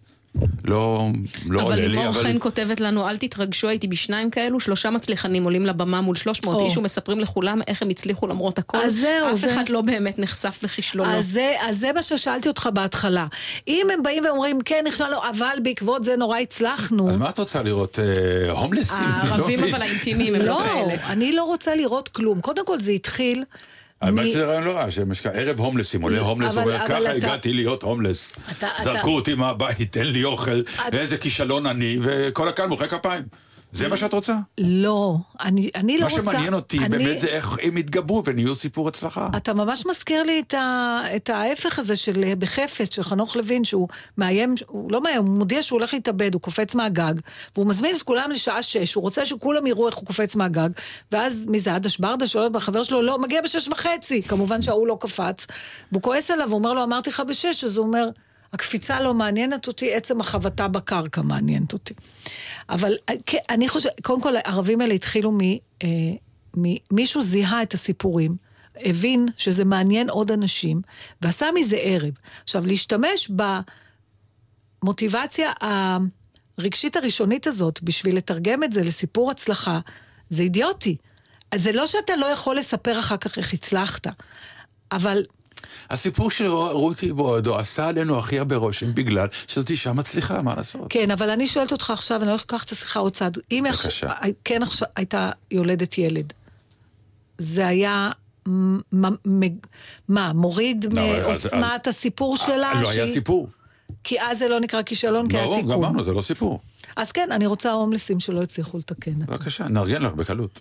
לא, לא אבל עולה לי, לימור אבל... חן כותבת לנו, אל תתרגשו, הייתי בשניים כאלו, שלושה מצליחנים עולים לבמה מול 300 או. איש ומספרים לכולם איך הם הצליחו למרות הכל. אז זהו, אף זה- אחד לא באמת נחשף בכישלונו. אז זה, אז זה מה ששאלתי אותך בהתחלה. אם הם באים ואומרים, כן, נכשלנו, אבל בעקבות זה נורא הצלחנו. אז מה את רוצה לראות? אה, הומלסים? אני לא הערבים מבין. אבל האינטימיים הם לא לא, כאלה. אני לא רוצה לראות כלום. קודם כל זה התחיל... האמת שזה רעיון לא רע, ערב הומלסים, עולה הומלס, אבל- אומר, ככה הגעתי להיות הומלס. זרקו אותי מהבית, תן לי אוכל, איזה כישלון אני, וכל הקהל מוחא כפיים. זה מה שאת רוצה? לא, אני, אני לא מה רוצה... שמעניין אותי אני- באמת זה איך הם התגברו ונהיו סיפור הצלחה. אתה ממש מזכיר לי את, ה, את ההפך הזה של בחפץ, של חנוך לוין, שהוא מאיים, הוא לא מאיים, הוא מודיע שהוא הולך להתאבד, הוא קופץ מהגג, והוא מזמין את כולם לשעה שש, הוא רוצה שכולם יראו איך הוא קופץ מהגג, ואז מי זה, עדש ברדה שואל את החבר שלו, לא, מגיע בשש וחצי, כמובן שההוא לא קפץ, והוא כועס עליו, הוא אומר לו, אמרתי לך בשש, אז הוא אומר, הקפיצה לא מעניינת אותי, עצם החבטה בקרקע מעניינת אותי. אבל אה, אני חושבת, קודם כל, הערבים האלה התחילו. אה, מ- מישהו זיהה את הסיפורים, הבין שזה מעניין עוד אנשים, ועשה מזה ערב. עכשיו, להשתמש במוטיבציה הרגשית הראשונית הזאת בשביל לתרגם את זה לסיפור הצלחה, זה אידיוטי. זה לא שאתה לא יכול לספר אחר כך איך הצלחת, אבל הסיפור של רותי בועדו עשה עלינו הכי הרבה רושם בגלל שזאת אישה מצליחה, מה לעשות? כן, אבל אני שואלת אותך עכשיו, אני הולכת לקחת את השיחה עוד צעד. אם בבקשה. עכשיו, כן עכשיו הייתה יולדת ילד, זה היה... מה, מוריד לא, מעוצמת הסיפור שלה? לא היה סיפור. כי אז זה לא נקרא כישלון, כי היה ברור, תיקון. גמרנו, זה לא סיפור. אז כן, אני רוצה הומלסים שלא הצליחו לתקן. בבקשה, נארגן לך בקלות.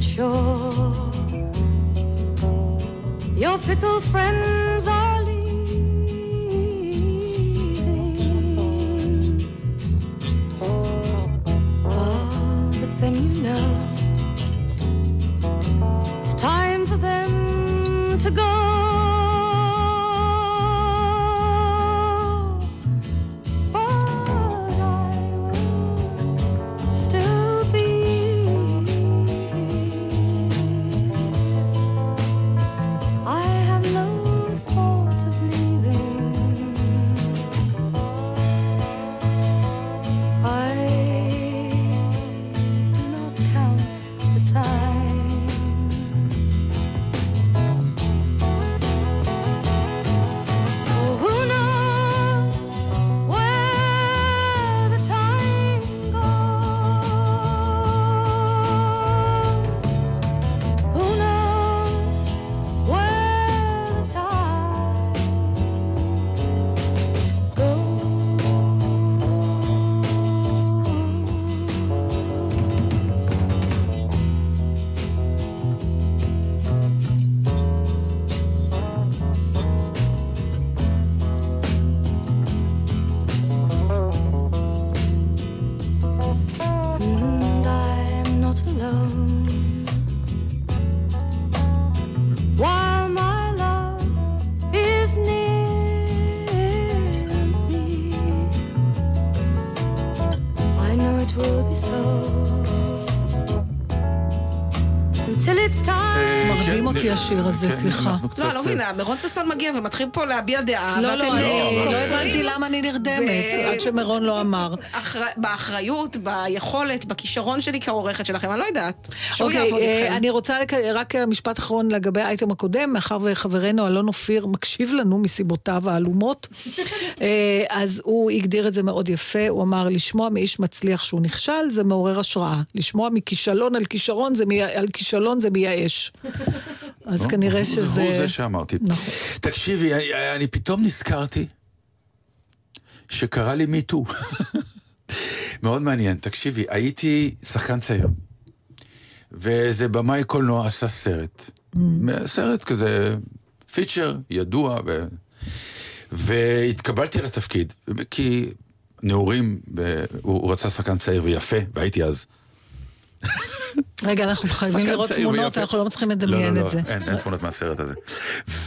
Shore. Your fickle friends השיר הזה, כן, סליחה. לא, אני לא אה, מבינה, מרון ששון מגיע ומתחיל פה להביע דעה, לא, לא, אה, לא מפריעים. הבנתי למה אני נרדמת, עד שמירון לא אמר. אחר- באחריות, ביכולת, בכישרון שלי כעורכת שלכם, אני לא יודעת. שהוא יעבוד אוקיי, אה, איתכם. אני רוצה רק משפט אחרון לגבי האייטם הקודם, מאחר וחברנו אלון אופיר מקשיב לנו מסיבותיו העלומות, <laughs> אה, אז הוא הגדיר את זה מאוד יפה, הוא אמר, לשמוע מאיש מצליח שהוא נכשל זה מעורר השראה, לשמוע מכישלון על כישרון על כישלון זה מייאש. אז לא, כנראה שזה... הוא זה שאמרתי. נכון. תקשיבי, אני, אני פתאום נזכרתי שקרה לי מיטו. <laughs> מאוד מעניין. תקשיבי, הייתי שחקן צעיר, ואיזה במאי קולנוע עשה סרט. סרט כזה, פיצ'ר, ידוע, ו... והתקבלתי לתפקיד, כי נעורים, הוא רצה שחקן צעיר ויפה, והייתי אז. <laughs> רגע, אנחנו חייבים לראות תמונות. אנחנו לא מצליחים לא, לדמיין לא, את לא, זה. אין, תמונות מהסרט הזה.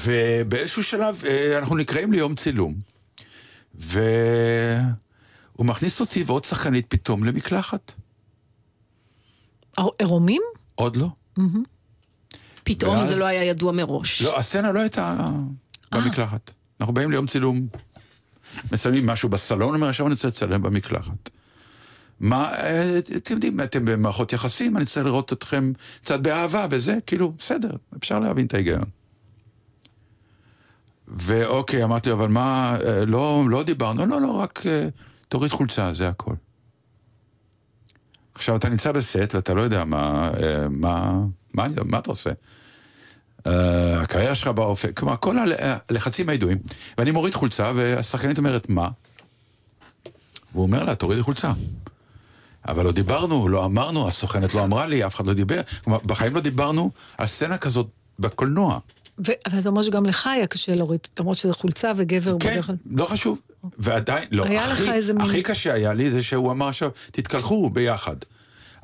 ובאיזשהו שלב אה, אנחנו נקראים ליום צילום, והוא מכניס אותי ועוד שחקנית פתאום למקלחת. עירומים? עוד לא. פתאום זה לא היה ידוע מראש. לא, הסצנה לא הייתה במקלחת. אנחנו באים ליום צילום, מסיימים משהו בסלון, אומר, עכשיו אני רוצה לצלם במקלחת. מה, אה, אתם יודעים, אתם במערכות יחסים, אני צריך לראות אתכם קצת באהבה וזה, כאילו, בסדר, אפשר להבין את ההיגיון. ואוקיי, אמרתי לו, אבל מה, אה, לא, לא דיברנו, לא, לא, רק אה, תוריד חולצה, זה הכל. עכשיו, אתה נמצא בסט ואתה לא יודע מה, מה, מה, מה אתה עושה. הקריירה שלך באופק, כלומר, כל הל- הלחצים הידועים. ואני מוריד חולצה, והשחקנית אומרת, מה? והוא אומר לה, תורידי חולצה. אבל לא דיברנו, לא אמרנו, הסוכנת לא אמרה לי, אף אחד לא דיבר. כלומר, בחיים לא דיברנו על סצנה כזאת בקולנוע. ו- אבל אתה אומר שגם לך היה קשה להוריד, למרות שזה חולצה וגבר כן, בדרך כלל. לא חשוב. ועדיין, לא, היה לך הכי, איזה מין- הכי קשה היה לי זה שהוא אמר עכשיו, תתקלחו ביחד.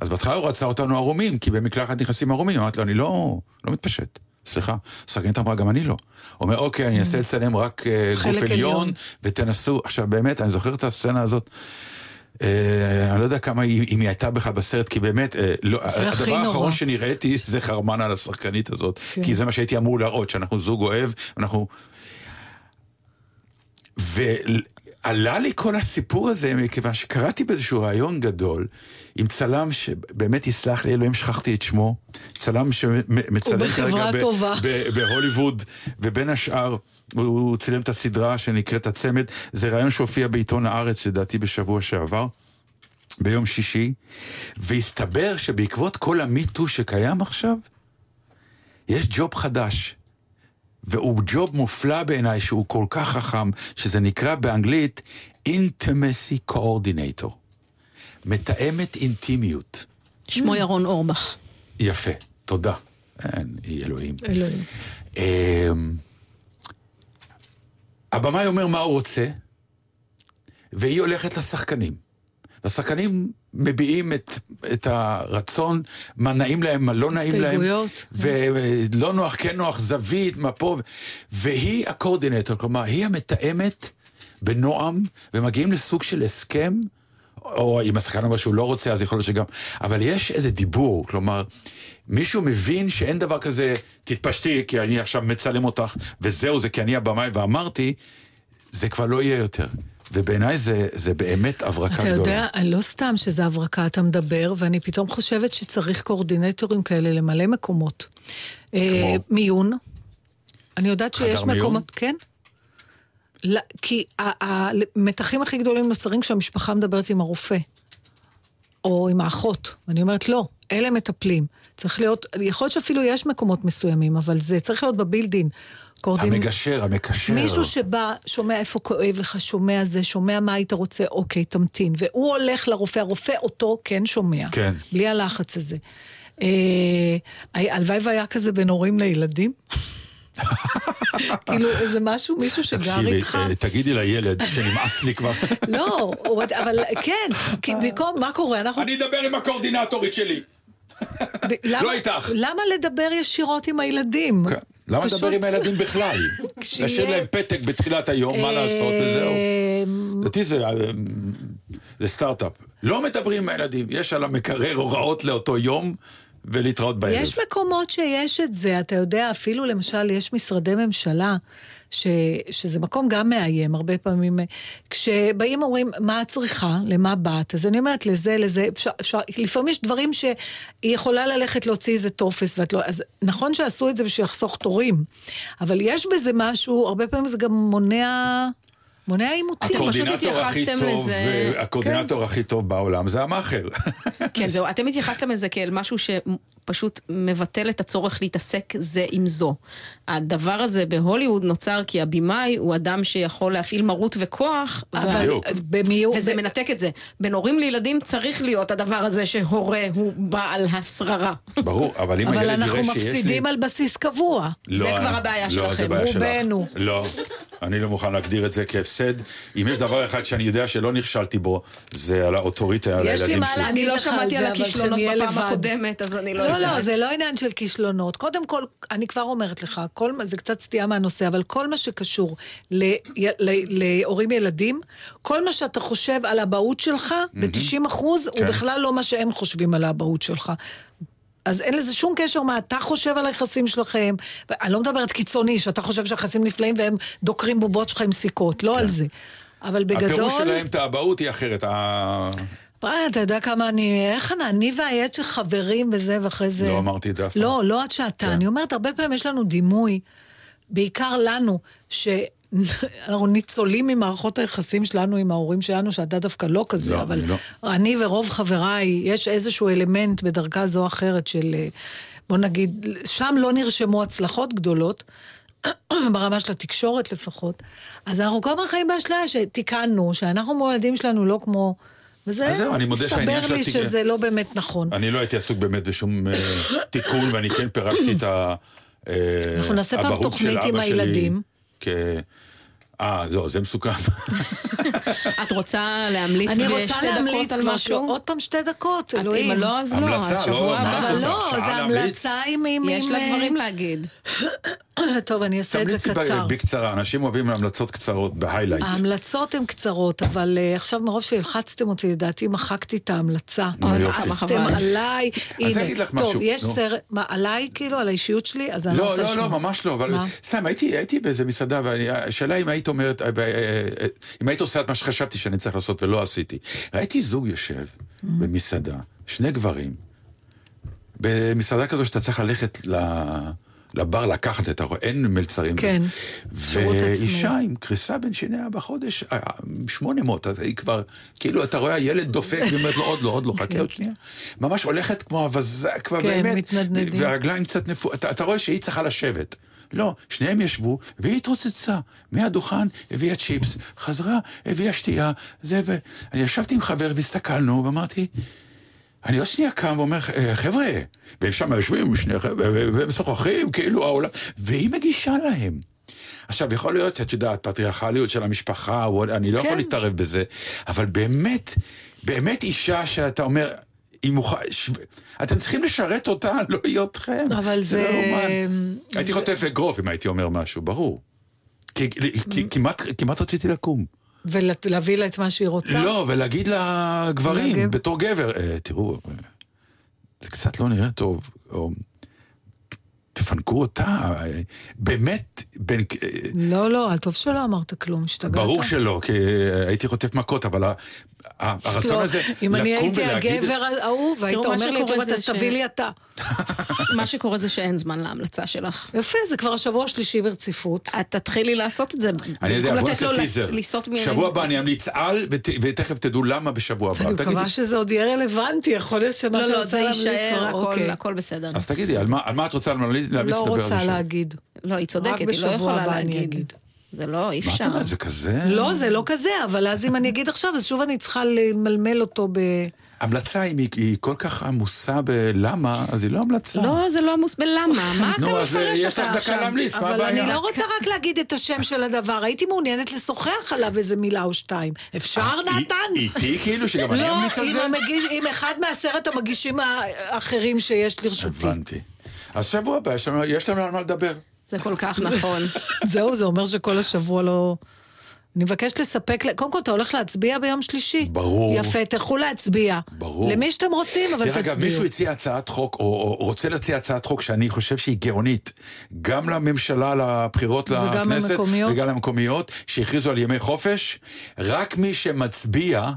אז בהתחלה הוא רצה אותנו ערומים, כי במקלחת נכנסים ערומים. אמרתי לו, אני לא, לא מתפשט. סליחה, השחקנית אמרה, גם אני לא. הוא אומר, אוקיי, אני אנסה לצלם רק אה, גוף. עליון, ותנסו. עכשיו, באמת, אני זוכר את הסצנה הזאת. אה, אני לא יודע כמה היא, אם היא הייתה בכלל בסרט, כי באמת, אה, לא, הדבר. האחרון שנראיתי זה חרמן על השחקנית הזאת, כן. כי זה מה שהייתי אמור להראות, שאנחנו זוג אוהב, אנחנו ועלה לי כל הסיפור הזה מכיוון שקראתי באיזשהו ראיון גדול עם צלם שבאמת יסלח לי אלוהים, שכחתי את שמו, צלם שמצלם. ב- בהוליווד, ובין השאר הוא צילם את הסדרה שנקראת הצמד, זה ראיון שהופיע בעיתון הארץ לדעתי בשבוע שעבר. ביום שישי, והסתבר שבעקבות כל המיטו שקיים עכשיו, יש ג'וב חדש. והוא ג'וב מופלא בעיניי, שהוא כל כך חכם, שזה נקרא באנגלית intimacy coordinator. מתאמת אינטימיות. שמו ירון אורבך. יפה, תודה. אין, היא אלוהים. אלוהים. אמ, הבמאי אומר מה הוא רוצה, והיא הולכת לשחקנים. והשחקנים מביעים את, את הרצון, מה נעים להם, מה לא נעים להם. הסתייגויות. ולא נוח, כן נוח, זווית, מה פה. והיא הקורדינטור, כלומר, היא המתאמת בנועם, ומגיעים לסוג של הסכם, או אם השחקן אומר שהוא לא רוצה, אז יכול להיות שגם... אבל יש איזה דיבור, כלומר, מישהו מבין שאין דבר כזה, תתפשטי, כי אני עכשיו מצלם אותך, וזהו, זה כי אני הבמאי ואמרתי, זה כבר לא יהיה יותר. ובעיניי זה, זה באמת הברקה אתה גדולה. יודע, לא סתם שזה הברקה אתה מדבר, ואני פתאום חושבת שצריך קואורדינטורים כאלה למלא מקומות. אה, מיון. אני יודעת שיש מיון? מקומות, כן. לא, כי המתחים הכי גדולים נוצרים כשהמשפחה מדברת עם הרופא, או עם האחות. ואני אומרת, לא, אלה מטפלים. צריך להיות, יכול להיות שאפילו יש מקומות מסוימים, אבל זה צריך להיות בבילדין. קואורדינ- המגשר, המקשר. מישהו שבא, שומע איפה כואב לך, שומע זה, שומע מה היית רוצה, אוקיי, תמתין. והוא הולך לרופא, הרופא אותו כן שומע. כן. בלי הלחץ הזה. אה, הלוואי והיה כזה בין הורים לילדים. <laughs> כאילו, איזה משהו, מישהו שגר תקשיבי, איתך. אה, תגידי לילד שנמאס לי כבר. <laughs> לא, אבל כן, כי במקום, מה קורה? אנחנו... אני אדבר עם הקורדינטורית שלי. למה- לא איתך. למה לדבר ישירות עם הילדים? למה פשוט- לדבר עם הילדים בכלל? <laughs> להשאיר להם פתק בתחילת היום, מה לעשות, וזהו. אה, לדעתי אה, זה סטארט-אפ. לא מדברים עם הילדים, יש על המקרר הוראות לאותו יום, ולהתראות בערב. יש מקומות שיש את זה, אתה יודע, אפילו למשל יש משרדי ממשלה, ש, שזה מקום גם מאיים, הרבה פעמים, כשבאים אומרים, מה את צריכה, למה באת, אז אני אומרת, לזה, לזה, אפשר, אפשר, לפעמים יש דברים שהיא יכולה ללכת להוציא איזה טופס, ואת לא, אז נכון שעשו את זה בשביל לחסוך תורים, אבל יש בזה משהו, הרבה פעמים זה גם מונע, מונע עימותים. הקורדינטור הכי התייחסתם טוב, לזה- אה, הקורדינטור הכי טוב בעולם זה המאכר. כן, זהו, אתם התייחסתם לזה כאל משהו שפשוט מבטל את הצורך להתעסק זה עם זו. הדבר הזה בהוליווד נוצר כי הבמאי הוא אדם שיכול להפעיל מרות וכוח, בדיוק. במיעוט, וזה מנתק את זה. בין הורים לילדים צריך להיות הדבר הזה שהורה הוא בעל השררה. ברור, אבל אם אבל הילד אנחנו יראה שיש לי... מפסידים על בסיס קבוע. לא, זה כבר הבעיה לא, שלכם, זה בעיה שלך. רובנו. לא, אני לא מוכן להגדיר את זה כהפסד. אם יש דבר אחד שאני יודע שלא נכשלתי בו, זה על האוטוריטה, על יש לי הילדים מה שלי. להגיד אני לא לך שמעתי על זה, אבל הכישלונות שנהיה בפעם לבד. הקודמת, אז אני לא לא. לא, זה לא עניין של כישלונות. קודם כל, אני כבר אומרת לך, כל, זה קצת סטייה מהנושא, אבל כל מה שקשור להורים ילדים, כל מה שאתה חושב על האבהות שלך, ב-90 אחוז, הוא כן. בכלל לא מה שהם חושבים על האבהות שלך. אז אין לזה שום קשר מה אתה חושב על היחסים שלכם. אני לא מדברת קיצוני, שאתה חושב שהיחסים נפלאים והם דוקרים בובות שלך עם סיכות, לא על זה. אבל בגדול... כן. הפירוש שלהם את האבהות היא אחרת. בריאן, אתה יודע כמה אני, איך אני, אני והילד של חברים וזה, ואחרי זה... לא אמרתי את זה אף פעם. לא, לא עד שאתה. כן. אני אומרת, הרבה פעמים יש לנו דימוי, בעיקר לנו, שאנחנו ניצולים ממערכות היחסים שלנו עם ההורים שלנו, שאתה דווקא לא כזה, לא, אבל אני לא. אני ורוב חבריי, יש איזשהו אלמנט בדרגה זו או אחרת של, אה, בוא נגיד, שם לא נרשמו הצלחות גדולות. <clears throat> ברמה של התקשורת לפחות, אז אנחנו כל הזמן חיים באשליה שתיקנו, שאנחנו מול הילדים שלנו לא כמו... וזה זהו, אני מודה שהעניין של מסתבר לי שזה לא באמת נכון. אני לא הייתי עסוק באמת בשום אה, תיקון, ואני כן פירשתי את ה... אה, אנחנו נעשה פעם תוכנית עם הילדים. אה, לא, זה מסוכן. <laughs> את רוצה להמליץ אני בשתי רוצה דקות להמליץ על כבר משהו? עוד פעם שתי דקות, אלוהים. אם לא, אז לא, המלצה, אז לא, שבוע מה הבא. רוצה, לא, זה להמליץ? המלצה עם... יש לה אה, דברים להגיד. <coughs> טוב, אני אעשה את זה תמליצי קצר. ב- בקצרה, אנשים אוהבים המלצות קצרות, בהיילייט. ההמלצות הן קצרות, אבל uh, עכשיו מרוב שהלחצתם אותי, לדעתי מחקתי את ההמלצה. חבל. עליי. אז אני אגיד לך טוב, משהו, יש נו. סרט, מה, עליי כאילו, על האישיות שלי? אז אני לא לא, רוצה לא, לשמוע. לא, ממש לא, אבל? סתם, הייתי באיזה מסעדה, והשאלה אם היית אומרת, אה, אה, אם היית עושה את מה שחשבתי שאני צריך לעשות ולא עשיתי. ראיתי זוג יושב. במסעדה, שני גברים, במסעדה כזו שאתה צריך ללכת ל... לבר לקחת את הרוע, אין מלצרים. כן, שירות עצמי. ואישה עם קריסה בין שיניה בחודש, אה, 800, אז היא כבר, כאילו, אתה רואה, הילד דופק, והיא אומרת לו, עוד לא, עוד לא, חכה עוד שנייה. ממש הולכת כמו אבזה, כבר כן, באמת. מתנדנדים. והרגליים קצת נפו... אתה, אתה רואה שהיא צריכה לשבת. לא, שניהם ישבו, והיא התרוצצה. מהדוכן הביאה צ'יפס, חזרה, הביאה שתייה, זה ו... אני ישבתי עם חבר והסתכלנו, ואמרתי, אני עוד שנייה קם ואומר, "אה, חבר'ה, והם שם יושבים, שני חבר'ה, ו- והם משוחחים, כאילו העולם, והיא מגישה להם. עכשיו, יכול להיות, את יודעת, פטריארכליות של המשפחה, אני לא יכול כן. להתערב בזה, אבל באמת, באמת אישה שאתה אומר, היא מוכ... ש... אתם צריכים לשרת אותה, <laughs> לא היא אתכם. אבל זה... לא יאומן. הייתי חוטף אגרוף אם הייתי אומר משהו, ברור. כי, כי כמעט, כמעט רציתי לקום. ולהביא לה את מה שהיא רוצה? לא, ולהגיד לגברים, לגבר. בתור גבר, "אה, תראו, זה קצת לא נראה טוב, או תפנקו אותה, אה, באמת, בין, אה, לא, לא, טוב שלא אמרת כלום, השתגעת. ברור שלא, כי אה, הייתי חוטף מכות, אבל הרצון לא, הזה, אם אני לקום הייתי ולהגיד... הגבר ההוא, והיית תראו, מה אומר לי, טוב, זה אז תביא לי אתה. <laughs> מה שקורה זה שאין זמן להמלצה שלך. יפה, זה כבר השבוע השלישי ברציפות. את תתחילי לעשות את זה. אני יודע, בוא נעשה טיזר. שבוע הבא אני אמליץ על, ות- ותכף תדעו למה בשבוע הבא. אני. מקווה שזה עוד יהיה רלוונטי, יכול להיות שמה לא, לא, שרוצה זה להמליץ... יישאר, הכל- אוקיי. הכל בסדר. אז תגידי, על מה על מה את רוצה להמליץ להמליץ לא לדבר רוצה ראשון? להגיד. לא, היא צודקת, היא לא יכולה להגיד. אגיד. זה לא, אי מה את אפשר. אומרת, זה כזה? לא, זה לא כזה, אבל אז אם אני אגיד עכשיו, אז שוב אני צריכה למלמל אותו ב... המלצה, אם היא- היא כל כך עמוסה בלמה, אז היא לא המלצה. לא, זה לא עמוס בלמה. <laughs> מה אתה נו, אז מפרש יש אותה לך דקה עכשיו? להמליץ, מה אבל הבעיה? אני לא רוצה רק להגיד את השם של הדבר, הייתי מעוניינת לשוחח עליו איזה מילה או שתיים. אפשר, אה, נתן? איתי כאילו, שגם אני לא, אמליץ על זה? המגיש- עם אחד מעשרת המגישים האחרים שיש לרשותי. הבנתי. אז שבוע הבא, יש לנו- יש לנו על מה לדבר. זה כל כך נכון. <laughs> זהו, זה אומר שכל השבוע לא... אני מבקשת לספק, קודם כל אתה הולך להצביע ביום שלישי. ברור. יפה, תלכו להצביע. ברור. למי שאתם רוצים, אבל דרך אגב, תצביעו. מישהו הציע הצעת חוק, או, או רוצה להציע הצעת חוק שאני חושב שהיא גאונית, גם לממשלה, לבחירות וגם לכנסת, למקומיות. וגם למקומיות, שהכריזו על ימי חופש, רק מי שמצביע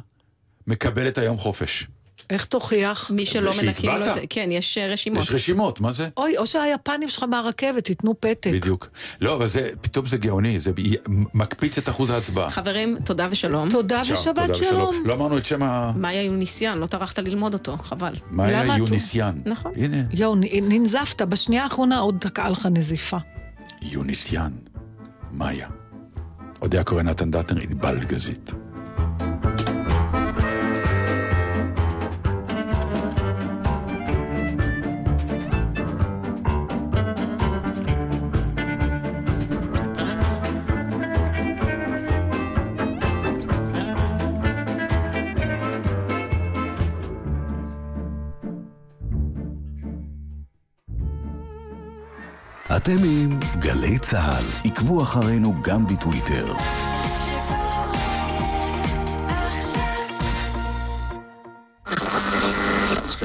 מקבל את היום חופש. איך תוכיח? מי שלא מנקים לו את. זה, כן, יש אה, רשימות. יש רשימות, מה זה? אוי, או שהיפנים שלך מהרכבת, ייתנו פתק. בדיוק. לא, אבל זה, פתאום זה גאוני, זה מקפיץ את אחוז ההצבעה. חברים, תודה ושלום. תודה ושבת שלום. לא אמרנו את שם ה... מאיה יוניסיאן, לא טרחת ללמוד אותו, חבל. מאיה יוניסיאן. נכון. הנה, יואו, ננזפת, בשנייה האחרונה עוד תקעה לך נזיפה. יוניסיאן. מאיה. עוד היה קורא נתן דטנר ענבל גזית. אתם עם גלי צה"ל. עקבו אחרינו גם בטוויטר.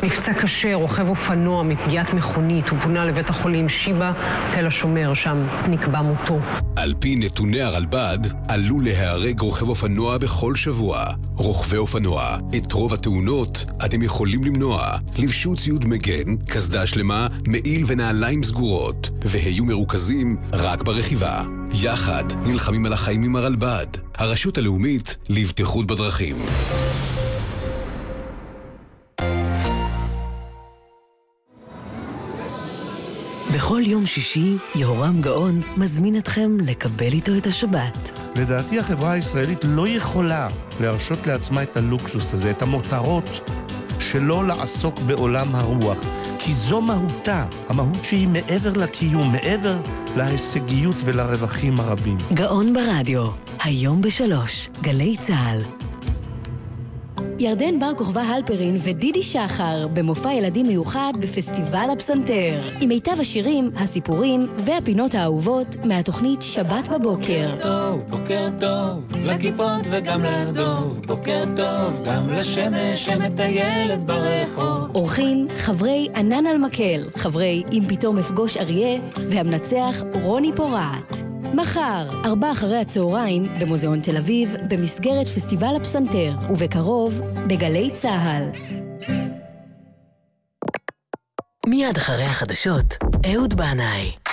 נפצע קשה, רוכב אופנוע מפגיעת מכונית, הוא פונה לבית החולים שיבא, תל השומר, שם נקבע מותו. על פי נתוני הרלב"ד, עלול להיהרג רוכב אופנוע בכל שבוע. רוכבי אופנוע, את רוב התאונות אתם יכולים למנוע. לבשו ציוד מגן, קסדה שלמה, מעיל ונעליים סגורות, והיו מרוכזים רק ברכיבה. יחד נלחמים על החיים עם הרלב"ד, הרשות הלאומית לבטיחות בדרכים. בכל יום שישי, יהורם גאון מזמין אתכם לקבל איתו את השבת. לדעתי החברה הישראלית לא יכולה להרשות לעצמה את הלוקסוס הזה, את המותרות, שלא לעסוק בעולם הרוח. כי זו מהותה, המהות שהיא מעבר לקיום, מעבר להישגיות ולרווחים הרבים. גאון ברדיו, היום בשלוש, גלי צה"ל. ירדן בר כוכבא הלפרין ודידי שחר במופע ילדים מיוחד בפסטיבל הפסנתר. עם מיטב השירים, הסיפורים והפינות האהובות מהתוכנית שבת בבוקר. טוב, בוקר טוב, לכיפות וגם לדוב, בוקר טוב, גם לשמש שמטיילת ברחוב. אורחים חברי ענן על מקל, חברי אם פתאום אפגוש אריה והמנצח רוני פורט. מחר, ארבע אחרי הצהריים, במוזיאון תל אביב, במסגרת פסטיבל הפסנתר, ובקרוב, בגלי צה"ל. מיד אחרי החדשות, אהוד בנאי.